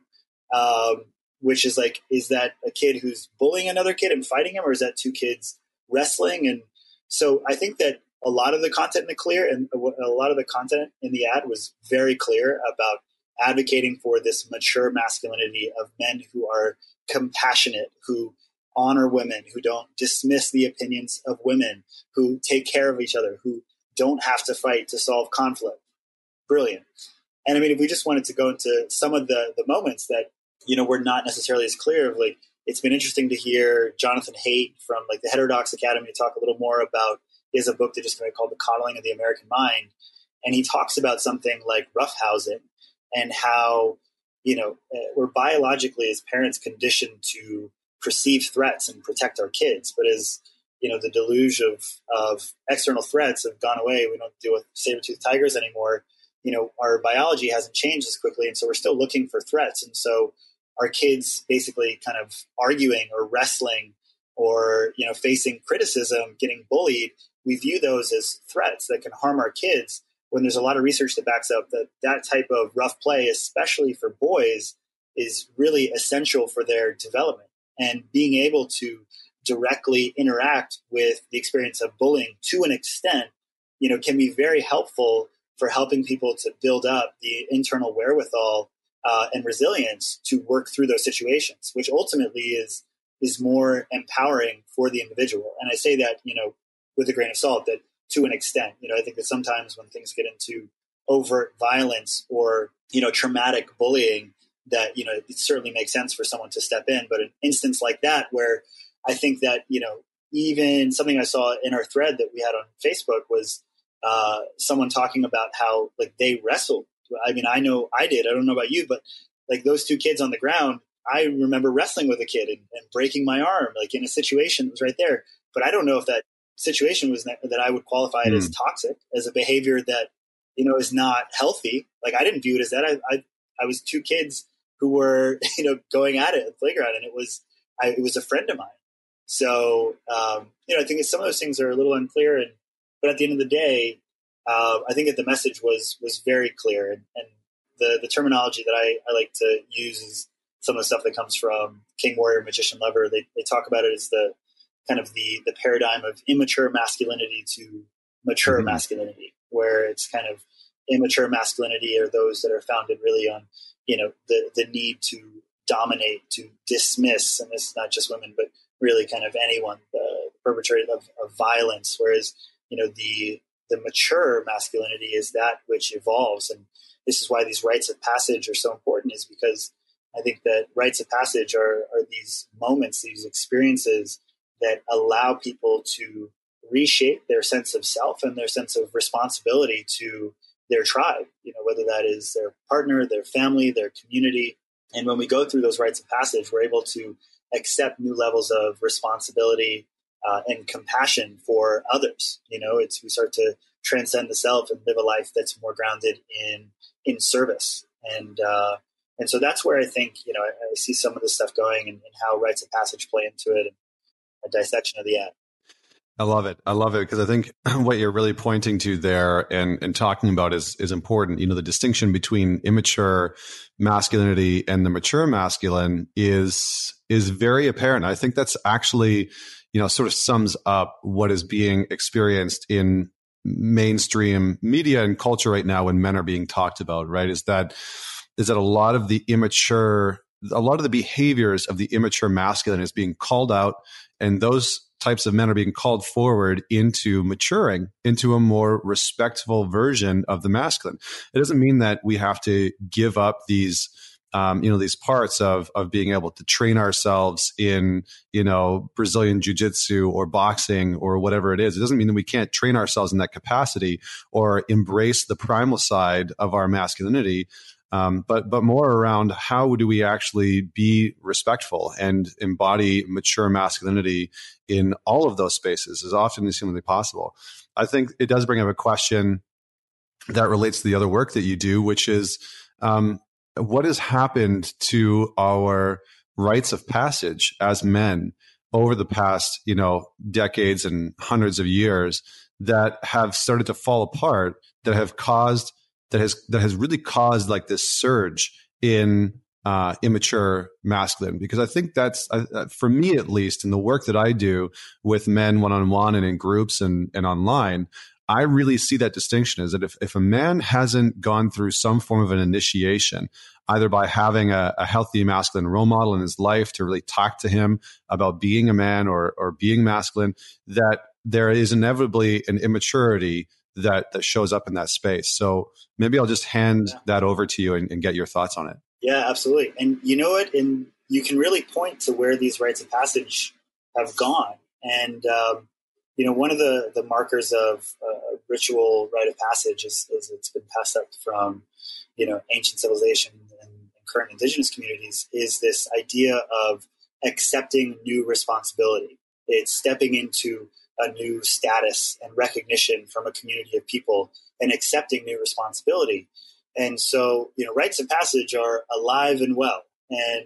um, which is like, is that a kid who's bullying another kid and fighting him, or is that two kids wrestling? And so I think that a lot of the content in the clear and a lot of the content in the ad was very clear about advocating for this mature masculinity of men who are compassionate, who honor women, who don't dismiss the opinions of women, who take care of each other, who don't have to fight to solve conflict. Brilliant. And I mean, if we just wanted to go into some of the the moments that you know we're not necessarily as clear of, like it's been interesting to hear Jonathan Haidt from like the Heterodox Academy talk a little more about. Has a book that just came out called The Coddling of the American Mind, and he talks about something like roughhousing and how you know uh, we're biologically as parents conditioned to perceive threats and protect our kids, but as you know the deluge of of external threats have gone away. We don't deal with saber tooth tigers anymore. You know, our biology hasn't changed as quickly, and so we're still looking for threats. And so our kids basically kind of arguing or wrestling or you know facing criticism, getting bullied. We view those as threats that can harm our kids. When there's a lot of research that backs up that that type of rough play, especially for boys, is really essential for their development and being able to directly interact with the experience of bullying to an extent, you know, can be very helpful for helping people to build up the internal wherewithal uh, and resilience to work through those situations, which ultimately is is more empowering for the individual. And I say that, you know, with a grain of salt, that to an extent, you know, I think that sometimes when things get into overt violence or you know traumatic bullying, that you know it certainly makes sense for someone to step in. But an instance like that where I think that, you know, even something I saw in our thread that we had on Facebook was uh, someone talking about how like they wrestled. I mean, I know I did. I don't know about you, but like those two kids on the ground, I remember wrestling with a kid and, and breaking my arm, like in a situation that was right there. But I don't know if that situation was that, that I would qualify it mm. as hmm. toxic, as a behavior that you know is not healthy. Like I didn't view it as that. I I, I was two kids who were you know going at it at the playground, and it was I, it was a friend of mine so um, you know, I think some of those things are a little unclear, and but at the end of the day, uh, I think that the message was was very clear, and, and the the terminology that I, I, like to use is some of the stuff that comes from King Warrior Magician Lover. They they talk about it as the kind of the the paradigm of immature masculinity to mature mm-hmm. masculinity, where it's kind of immature masculinity are those that are founded really on you know the the need to dominate, to dismiss, and this is not just women, but really kind of anyone, the perpetrator of, of violence. Whereas, you know, the the mature masculinity is that which evolves, and this is why these rites of passage are so important. Is because I think that rites of passage are are these moments, these experiences that allow people to reshape their sense of self and their sense of responsibility to their tribe. You know, whether that is their partner, their family, their community. And when we go through those rites of passage, we're able to accept new levels of responsibility uh, and compassion for others. You know, it's we start to transcend the self and live a life that's more grounded in in service. And uh, and so that's where I think you know I, I see some of this stuff going and, and, how rites of passage play into it and a dissection of the ad. I love it. I love it because I think what you're really pointing to there and, and talking about is is important. You know, the distinction between immature masculinity and the mature masculine is is very apparent. I think that's actually, you know, sort of sums up what is being experienced in mainstream media and culture right now when men are being talked about, right? Is that is that a lot of the immature a lot of the behaviors of the immature masculine is being called out and those types of men are being called forward into maturing into a more respectful version of the masculine. It doesn't mean that we have to give up these um, you know these parts of of being able to train ourselves in you know Brazilian jiu jitsu or boxing or whatever it is. It doesn't mean that we can't train ourselves in that capacity or embrace the primal side of our masculinity um, but but more around how do we actually be respectful and embody mature masculinity in all of those spaces as often as humanly possible. I think it does bring up a question that relates to the other work that you do, which is um, what has happened to our rites of passage as men over the past you know decades and hundreds of years that have started to fall apart that have caused that has that has really caused like this surge in uh, immature masculine because I think that's uh, uh for me at least in the work that I do with men one on one and in groups and, and online. I really see that distinction is that if, if a man hasn't gone through some form of an initiation, either by having a, a, healthy masculine role model in his life to really talk to him about being a man or, or being masculine, that there is inevitably an immaturity that, that shows up in that space. So maybe I'll just hand yeah. that over to you and, and get your thoughts on it. Yeah, absolutely. And you know what? And you can really point to where these rites of passage have gone. And, um, you know, one of the, the markers of uh, ritual rite of passage is, is, it's been passed up from, you know, ancient civilization and, and current indigenous communities is this idea of accepting new responsibility. It's stepping into a new status and recognition from a community of people and accepting new responsibility. And so, you know, rites of passage are alive and well. And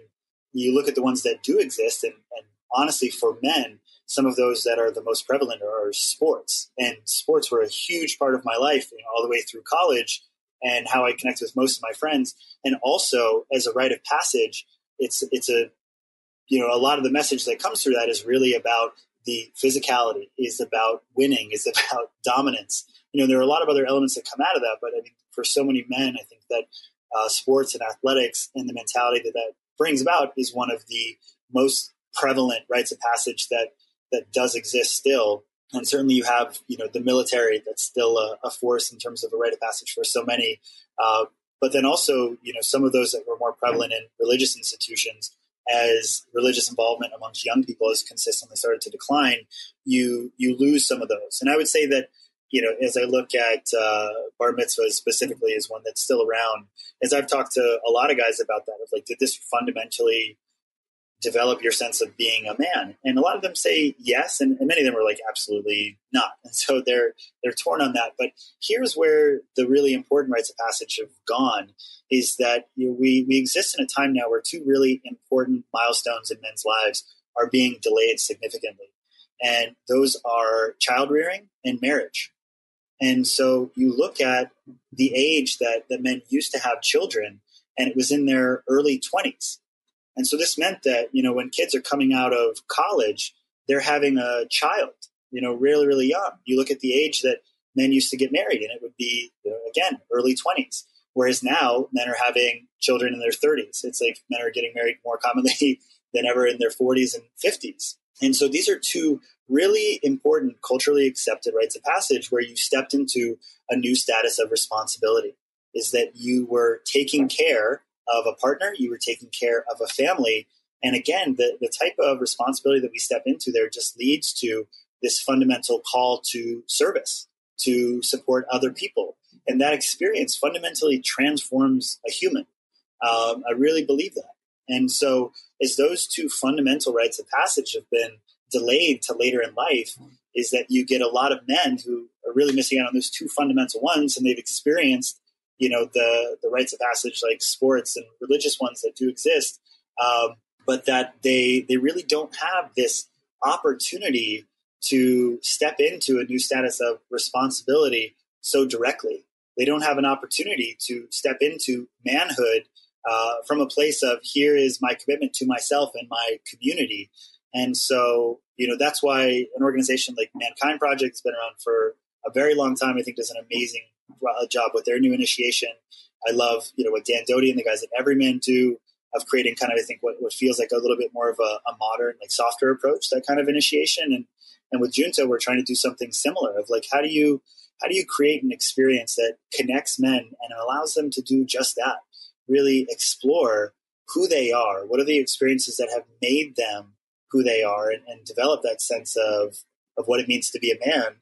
you look at the ones that do exist, and, and honestly, for men, some of those that are the most prevalent are sports. And sports were a huge part of my life, you know, all the way through college and how I connect with most of my friends. And also, as a rite of passage, it's it's a you know a lot of the message that comes through that is really about the physicality, is about winning, is about dominance. You know, there are a lot of other elements that come out of that, but I mean, for so many men, I think that uh, sports and athletics and the mentality that that brings about is one of the most prevalent rites of passage that that does exist still. And certainly, you have you know the military that's still a, a force in terms of a rite of passage for so many. Uh, but then also, you know, some of those that were more prevalent in religious institutions, as religious involvement amongst young people has consistently started to decline, you you lose some of those. And I would say that you know, as I look at uh, bar mitzvahs specifically, is one that's still around. As I've talked to a lot of guys about that, of like, did this fundamentally develop your sense of being a man? And a lot of them say yes, and, and many of them are like, absolutely not. And so they're they're torn on that. But here's where the really important rites of passage have gone: is that you know, we we exist in a time now where two really important milestones in men's lives are being delayed significantly. And those are child rearing and marriage. And so you look at the age that, that men used to have children, and it was in their early 20s. And so this meant that, you know, when kids are coming out of college, they're having a child, you know, really, really young. You look at the age that men used to get married, and it would be, you know, again, early 20s. Whereas now men are having children in their 30s. It's like men are getting married more commonly than ever in their 40s and 50s. And so these are two really important culturally accepted rites of passage where you stepped into a new status of responsibility is that you were taking care of a partner, you were taking care of a family. And again, the, the type of responsibility that we step into there just leads to this fundamental call to service, to support other people. And that experience fundamentally transforms a human. Um, I really believe that. And so, as those two fundamental rites of passage have been delayed to later in life, is that you get a lot of men who are really missing out on those two fundamental ones, and they've experienced, you know, the the rites of passage like sports and religious ones that do exist, um, but that they they really don't have this opportunity to step into a new status of responsibility so directly. They don't have an opportunity to step into manhood uh, from a place of here is my commitment to myself and my community. And so, you know, that's why an organization like Mankind Project has been around for a very long time. I think does an amazing job with their new initiation. I love, you know, what Dan Doty and the guys at EVRYMAN do of creating kind of, I think, what, what feels like a little bit more of a, a modern, like softer approach, that kind of initiation. And and with Junto, we're trying to do something similar of like, how do you how do you create an experience that connects men and allows them to do just that? really explore who they are. What are the experiences that have made them who they are and, and develop that sense of, of what it means to be a man.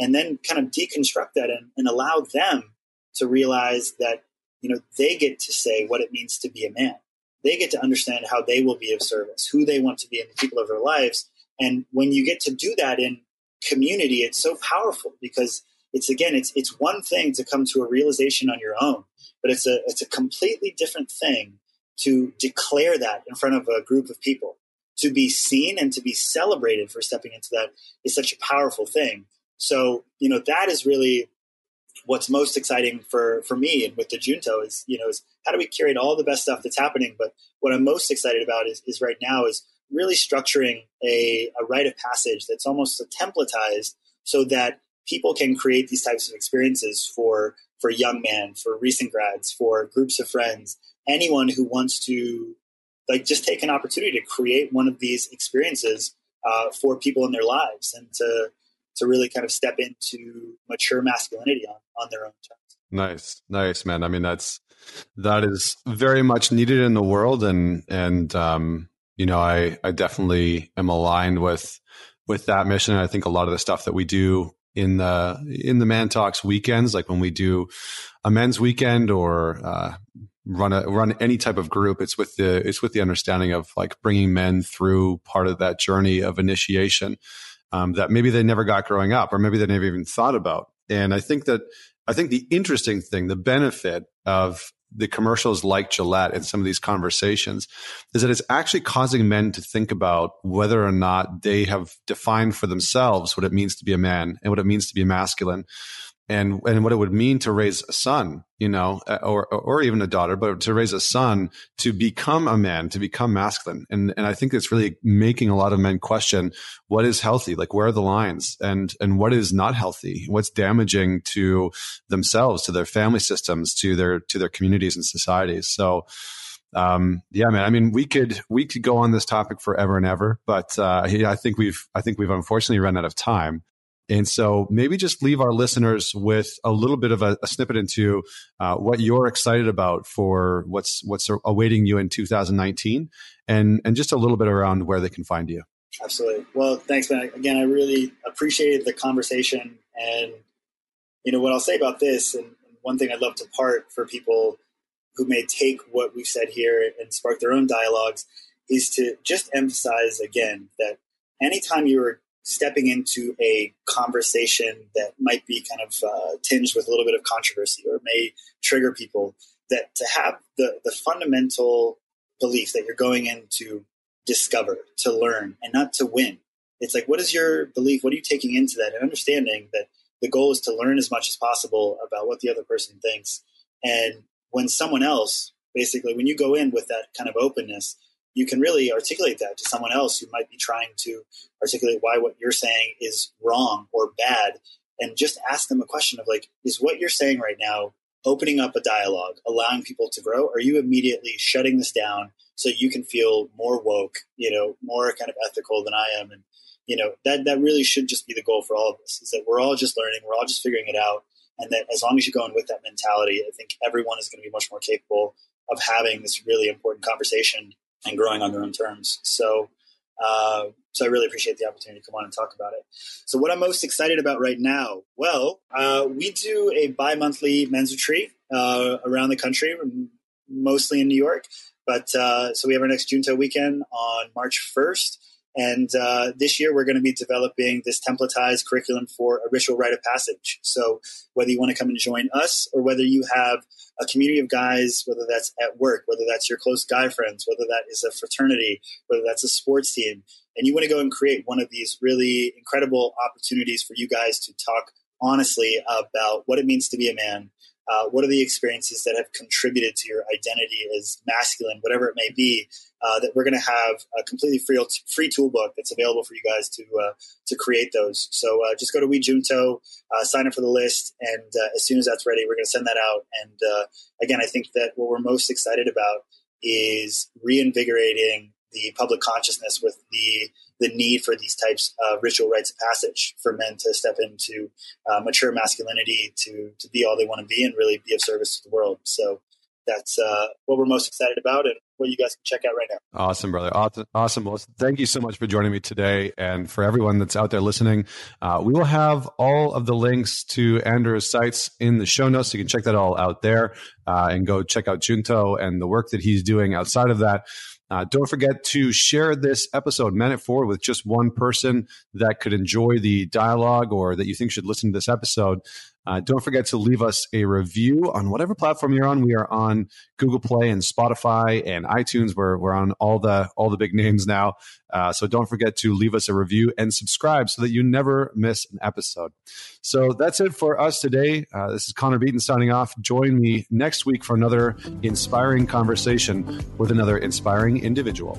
And then kind of deconstruct that and, and allow them to realize that, you know, they get to say what it means to be a man. They get to understand how they will be of service, who they want to be in the people of their lives. And when you get to do that in community, it's so powerful because it's again, it's it's one thing to come to a realization on your own, but it's a it's a completely different thing to declare that in front of a group of people. To be seen and to be celebrated for stepping into that is such a powerful thing. So, you know, that is really what's most exciting for for me and with the Junto is you know is how do we curate all the best stuff that's happening? But what I'm most excited about is, is right now is really structuring a, a rite of passage that's almost templatized so that people can create these types of experiences for for young men, for recent grads, for groups of friends, anyone who wants to like just take an opportunity to create one of these experiences uh, for people in their lives and to to really kind of step into mature masculinity on, on their own terms. Nice, nice, man. I mean, that's that is very much needed in the world, and and um, you know, I I definitely am aligned with with that mission. I think a lot of the stuff that we do in the in the ManTalks weekends, like when we do a men's weekend or uh, run a run any type of group, it's with the it's with the understanding of like bringing men through part of that journey of initiation um, that maybe they never got growing up, or maybe they never even thought about. And I think that I think the interesting thing, the benefit of the commercials like Gillette and some of these conversations is that it's actually causing men to think about whether or not they have defined for themselves what it means to be a man and what it means to be masculine and and what it would mean to raise a son, you know, uh, or or even a daughter, but to raise a son to become a man, to become masculine. And and I think it's really making a lot of men question what is healthy, like where are the lines, and and what is not healthy, what's damaging to themselves, to their family systems, to their to their communities and societies. So um, yeah, man. I mean, we could we could go on this topic forever and ever, but uh, yeah, I think we've I think we've unfortunately run out of time. And so maybe just leave our listeners with a little bit of a, a snippet into uh, what you're excited about for what's what's awaiting you in 2019, and and just a little bit around where they can find you. Absolutely. Well, thanks, man. Again, I really appreciated the conversation, and you know what I'll say about this, and one thing I'd love to part for people who may take what we've said here and spark their own dialogues is to just emphasize again that anytime you're stepping into a conversation that might be kind of uh, tinged with a little bit of controversy or may trigger people, that to have the, the fundamental belief that you're going in to discover, to learn, and not to win. It's like, what is your belief? What are you taking into that? And understanding that the goal is to learn as much as possible about what the other person thinks. And when someone else, basically, when you go in with that kind of openness, you can really articulate that to someone else who might be trying to articulate why what you're saying is wrong or bad and just ask them a question of like is what you're saying right now opening up a dialogue allowing people to grow? Are you immediately shutting this down so you can feel more woke you know more kind of ethical than i am? And you know that that really should just be the goal for all of us is that we're all just learning we're all just figuring it out and that as long as you go in with that mentality i think everyone is going to be much more capable of having this really important conversation and growing on their own terms. So, uh, so I really appreciate the opportunity to come on and talk about it. So, what I'm most excited about right now, well, uh, we do a bi-monthly men's retreat uh, around the country, mostly in New York. But uh, so we have our next Junto weekend on March 1st. And uh, this year, we're going to be developing this templatized curriculum for a ritual rite of passage. So, whether you want to come and join us or whether you have a community of guys, whether that's at work, whether that's your close guy friends, whether that is a fraternity, whether that's a sports team, and you want to go and create one of these really incredible opportunities for you guys to talk honestly about what it means to be a man, uh, what are the experiences that have contributed to your identity as masculine, whatever it may be, uh, that we're going to have a completely free free toolbook that's available for you guys to uh, to create those. So uh, just go to WeJunto, uh, sign up for the list, and uh, as soon as that's ready, we're going to send that out. And again, I think that what we're most excited about is reinvigorating the public consciousness with the the need for these types of ritual rites of passage for men to step into uh, mature masculinity to to be all they want to be and really be of service to the world. So that's uh, what we're most excited about and what you guys can check out right now. Awesome, brother. Awesome. Well, thank you so much for joining me today. And for everyone that's out there listening, uh, we will have all of the links to Andrew's sites in the show notes. So you can check that all out there uh, and go check out Junto and the work that he's doing outside of that. Uh, don't forget to share this episode, Man It Forward, with just one person that could enjoy the dialogue or that you think should listen to this episode. Uh, don't forget to leave us a review on whatever platform you're on. We are on Google Play and Spotify and iTunes. We're, we're on all the all the big names now. Uh, so don't forget to leave us a review and subscribe so that you never miss an episode. So that's it for us today. Uh, this is Connor Beaton signing off. Join me next week for another inspiring conversation with another inspiring individual.